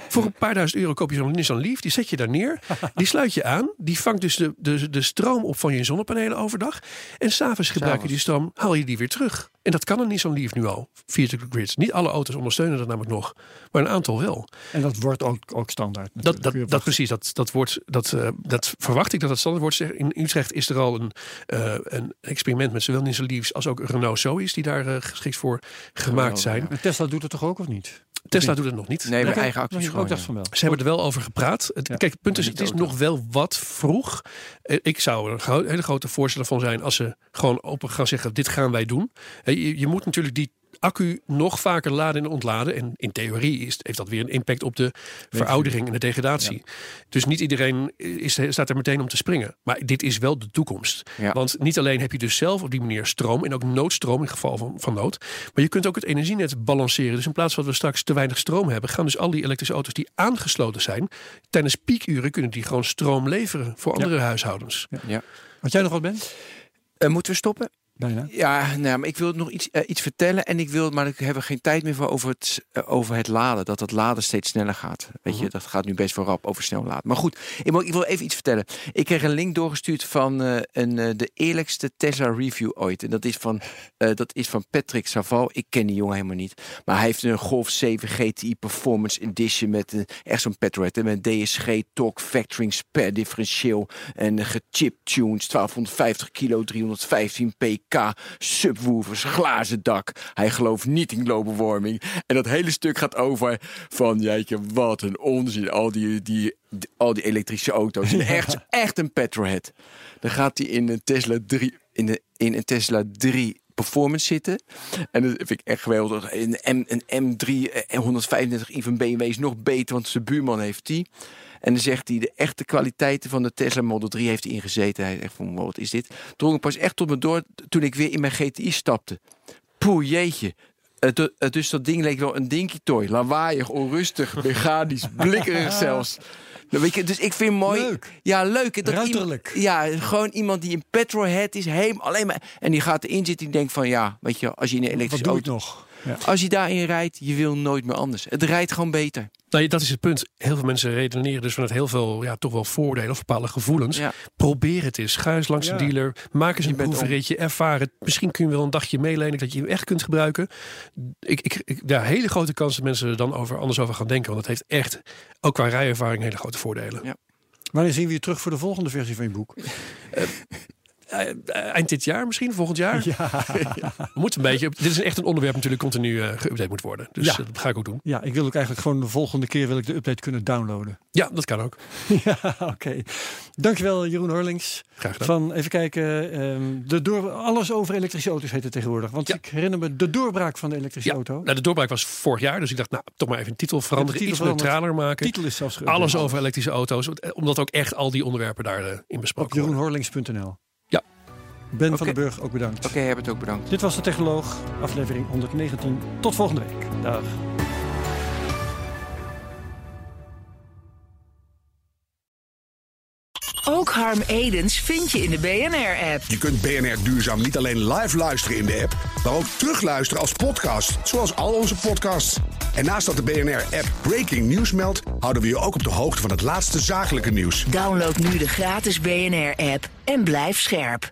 Voor een paar duizend euro koop je zo'n Nissan Leaf, die zet je daar neer, die sluit je aan, die vangt dus de, de, de stroom op van je zonnepanelen overdag en s'avonds gebruik je die stroom, haal je die weer terug. En dat kan een Nissan Leaf nu al, via de grid. Niet alle auto's ondersteunen dat namelijk nog, maar een aantal wel. En dat wordt ook, ook standaard. Dat, dat, precies, dat, dat, wordt, dat, eh, dat verwacht ik dat het standaard wordt. In Utrecht is er al een, eh, een experiment met zowel Nissan Leafs als ook Renault Zoe's die daar eh, geschikt voor gemaakt zijn. En Tesla doet het toch ook of niet? Tesla doet het nog niet. Nee, mijn eigen ik gewoon. ja. van wel. Ze hebben er wel over gepraat. Het, Ja, kijk, het punt is, het is nog wel wat vroeg. Eh, Ik zou er een hele grote voorstander van zijn als ze gewoon open gaan zeggen: dit gaan wij doen. Je, je moet natuurlijk die accu nog vaker laden en ontladen. En in theorie is, heeft dat weer een impact op de veroudering en de degradatie. Dus niet iedereen is, staat er meteen om te springen. Maar dit is wel de toekomst. Ja. Want niet alleen heb je dus zelf op die manier stroom en ook noodstroom in geval van, van nood. Maar je kunt ook het energienet balanceren. Dus in plaats van dat we straks te weinig stroom hebben, gaan dus al die elektrische auto's die aangesloten zijn, tijdens piekuren kunnen die gewoon stroom leveren voor andere huishoudens. Ja. Wat jij nog wat bent? Eh, moeten we stoppen? Bijna. Ja, nou, maar ik wil nog iets, eh, iets vertellen. En ik wil, maar ik heb er geen tijd meer voor over het, eh, over het laden. Dat het laden steeds sneller gaat. Weet je, dat gaat nu best wel rap over snel laden. Maar goed, ik wil, ik wil even iets vertellen. Ik kreeg een link doorgestuurd van eh, een, de eerlijkste Tesla review ooit. En dat is, van, dat is van Patrick Saval. Ik ken die jongen helemaal niet. Maar hij heeft een Golf 7 GTI Performance Edition met een, echt zo'n petrolhead. Met DSG, torque, factoring, spare differentieel. En uh, gechiptuned, 1250 kilo, 315 pk, subwoofers, glazen dak. Hij gelooft niet in global warming. En dat hele stuk gaat over van, jeetje, wat een onzin. Al die, die, die- al die elektrische auto's. En Echt, echt een petrolhead. Dan gaat hij in een Tesla 3, in, de, in een Tesla 3 performance zitten. En dat vind ik echt geweldig. Een, M, een M3 eh, 135 i van BMW is nog beter, want zijn buurman heeft die. En dan zegt hij, de echte kwaliteiten van de Tesla Model 3 heeft hij ingezeten. Hij zegt van, wat is dit? Drong pas echt tot me door toen ik weer in mijn GTI stapte. Poeh, jeetje. Het, het- dus dat ding leek wel een dinky toy. Lawaaiig, onrustig, mechanisch, blikkerig zelfs. Nou, weet je, dus ik vind mooi. Leuk. Ja, leuk. Dat Ruiterlijk. Iemand, ja, gewoon iemand die een petrolhead is, helemaal alleen maar. En die gaat erin zitten en denkt van ja, weet je, als je in een Wat elektrische doe ik auto. nog? Ja. Als je daarin rijdt, je wil nooit meer anders. Het rijdt gewoon beter. Nou, dat is het punt. Heel veel mensen redeneren dus vanuit heel veel, ja, toch wel voordelen of bepaalde gevoelens. Ja. Probeer het eens. Ga eens langs Ja. de dealer. Maak eens Je een proefritje. Ervaar het. Misschien kun je wel een dagje meelenen dat je hem echt kunt gebruiken. Ik, ik, ik, ja, hele grote kans dat mensen er dan over, anders over gaan denken. Want het heeft echt, ook qua rijervaring, hele grote voordelen. Ja. Wanneer zien we je terug voor de volgende versie van je boek? Eh, eind dit jaar misschien, volgend jaar. Ja. We moeten een beetje, dit is echt een onderwerp natuurlijk continu eh geüpdate moet worden. Dus Ja. eh, dat ga ik ook doen. Ja, ik wil ook eigenlijk gewoon de volgende keer wil ik de update kunnen downloaden. Ja, dat kan ook. ja, oké. Dankjewel Jeroen Horlings. Graag gedaan. Van, even kijken, ehm, de door, alles over elektrische auto's heet het tegenwoordig. Want Ja. ik herinner me de doorbraak van de elektrische auto. nou, de doorbraak was vorig jaar. Dus ik dacht, nou, toch maar even een titel veranderen. titel iets neutraler maken. titel is zelfs. Alles over elektrische auto's. Omdat ook echt al die onderwerpen daarin in Op besproken worden. jeroenhorlings.nl. Ben van den Burg, ook bedankt. Oké, Herbert ook bedankt. Dit was de Technoloog, aflevering 119. Tot volgende week. Dag. Ook Harm Edens vind je in de BNR-app. Je kunt BNR Duurzaam niet alleen live luisteren in de app, maar ook terugluisteren als podcast, zoals al onze podcasts. En naast dat de BNR-app Breaking News meldt, houden we je ook op de hoogte van het laatste zakelijke nieuws. Download nu de gratis BNR-app en blijf scherp.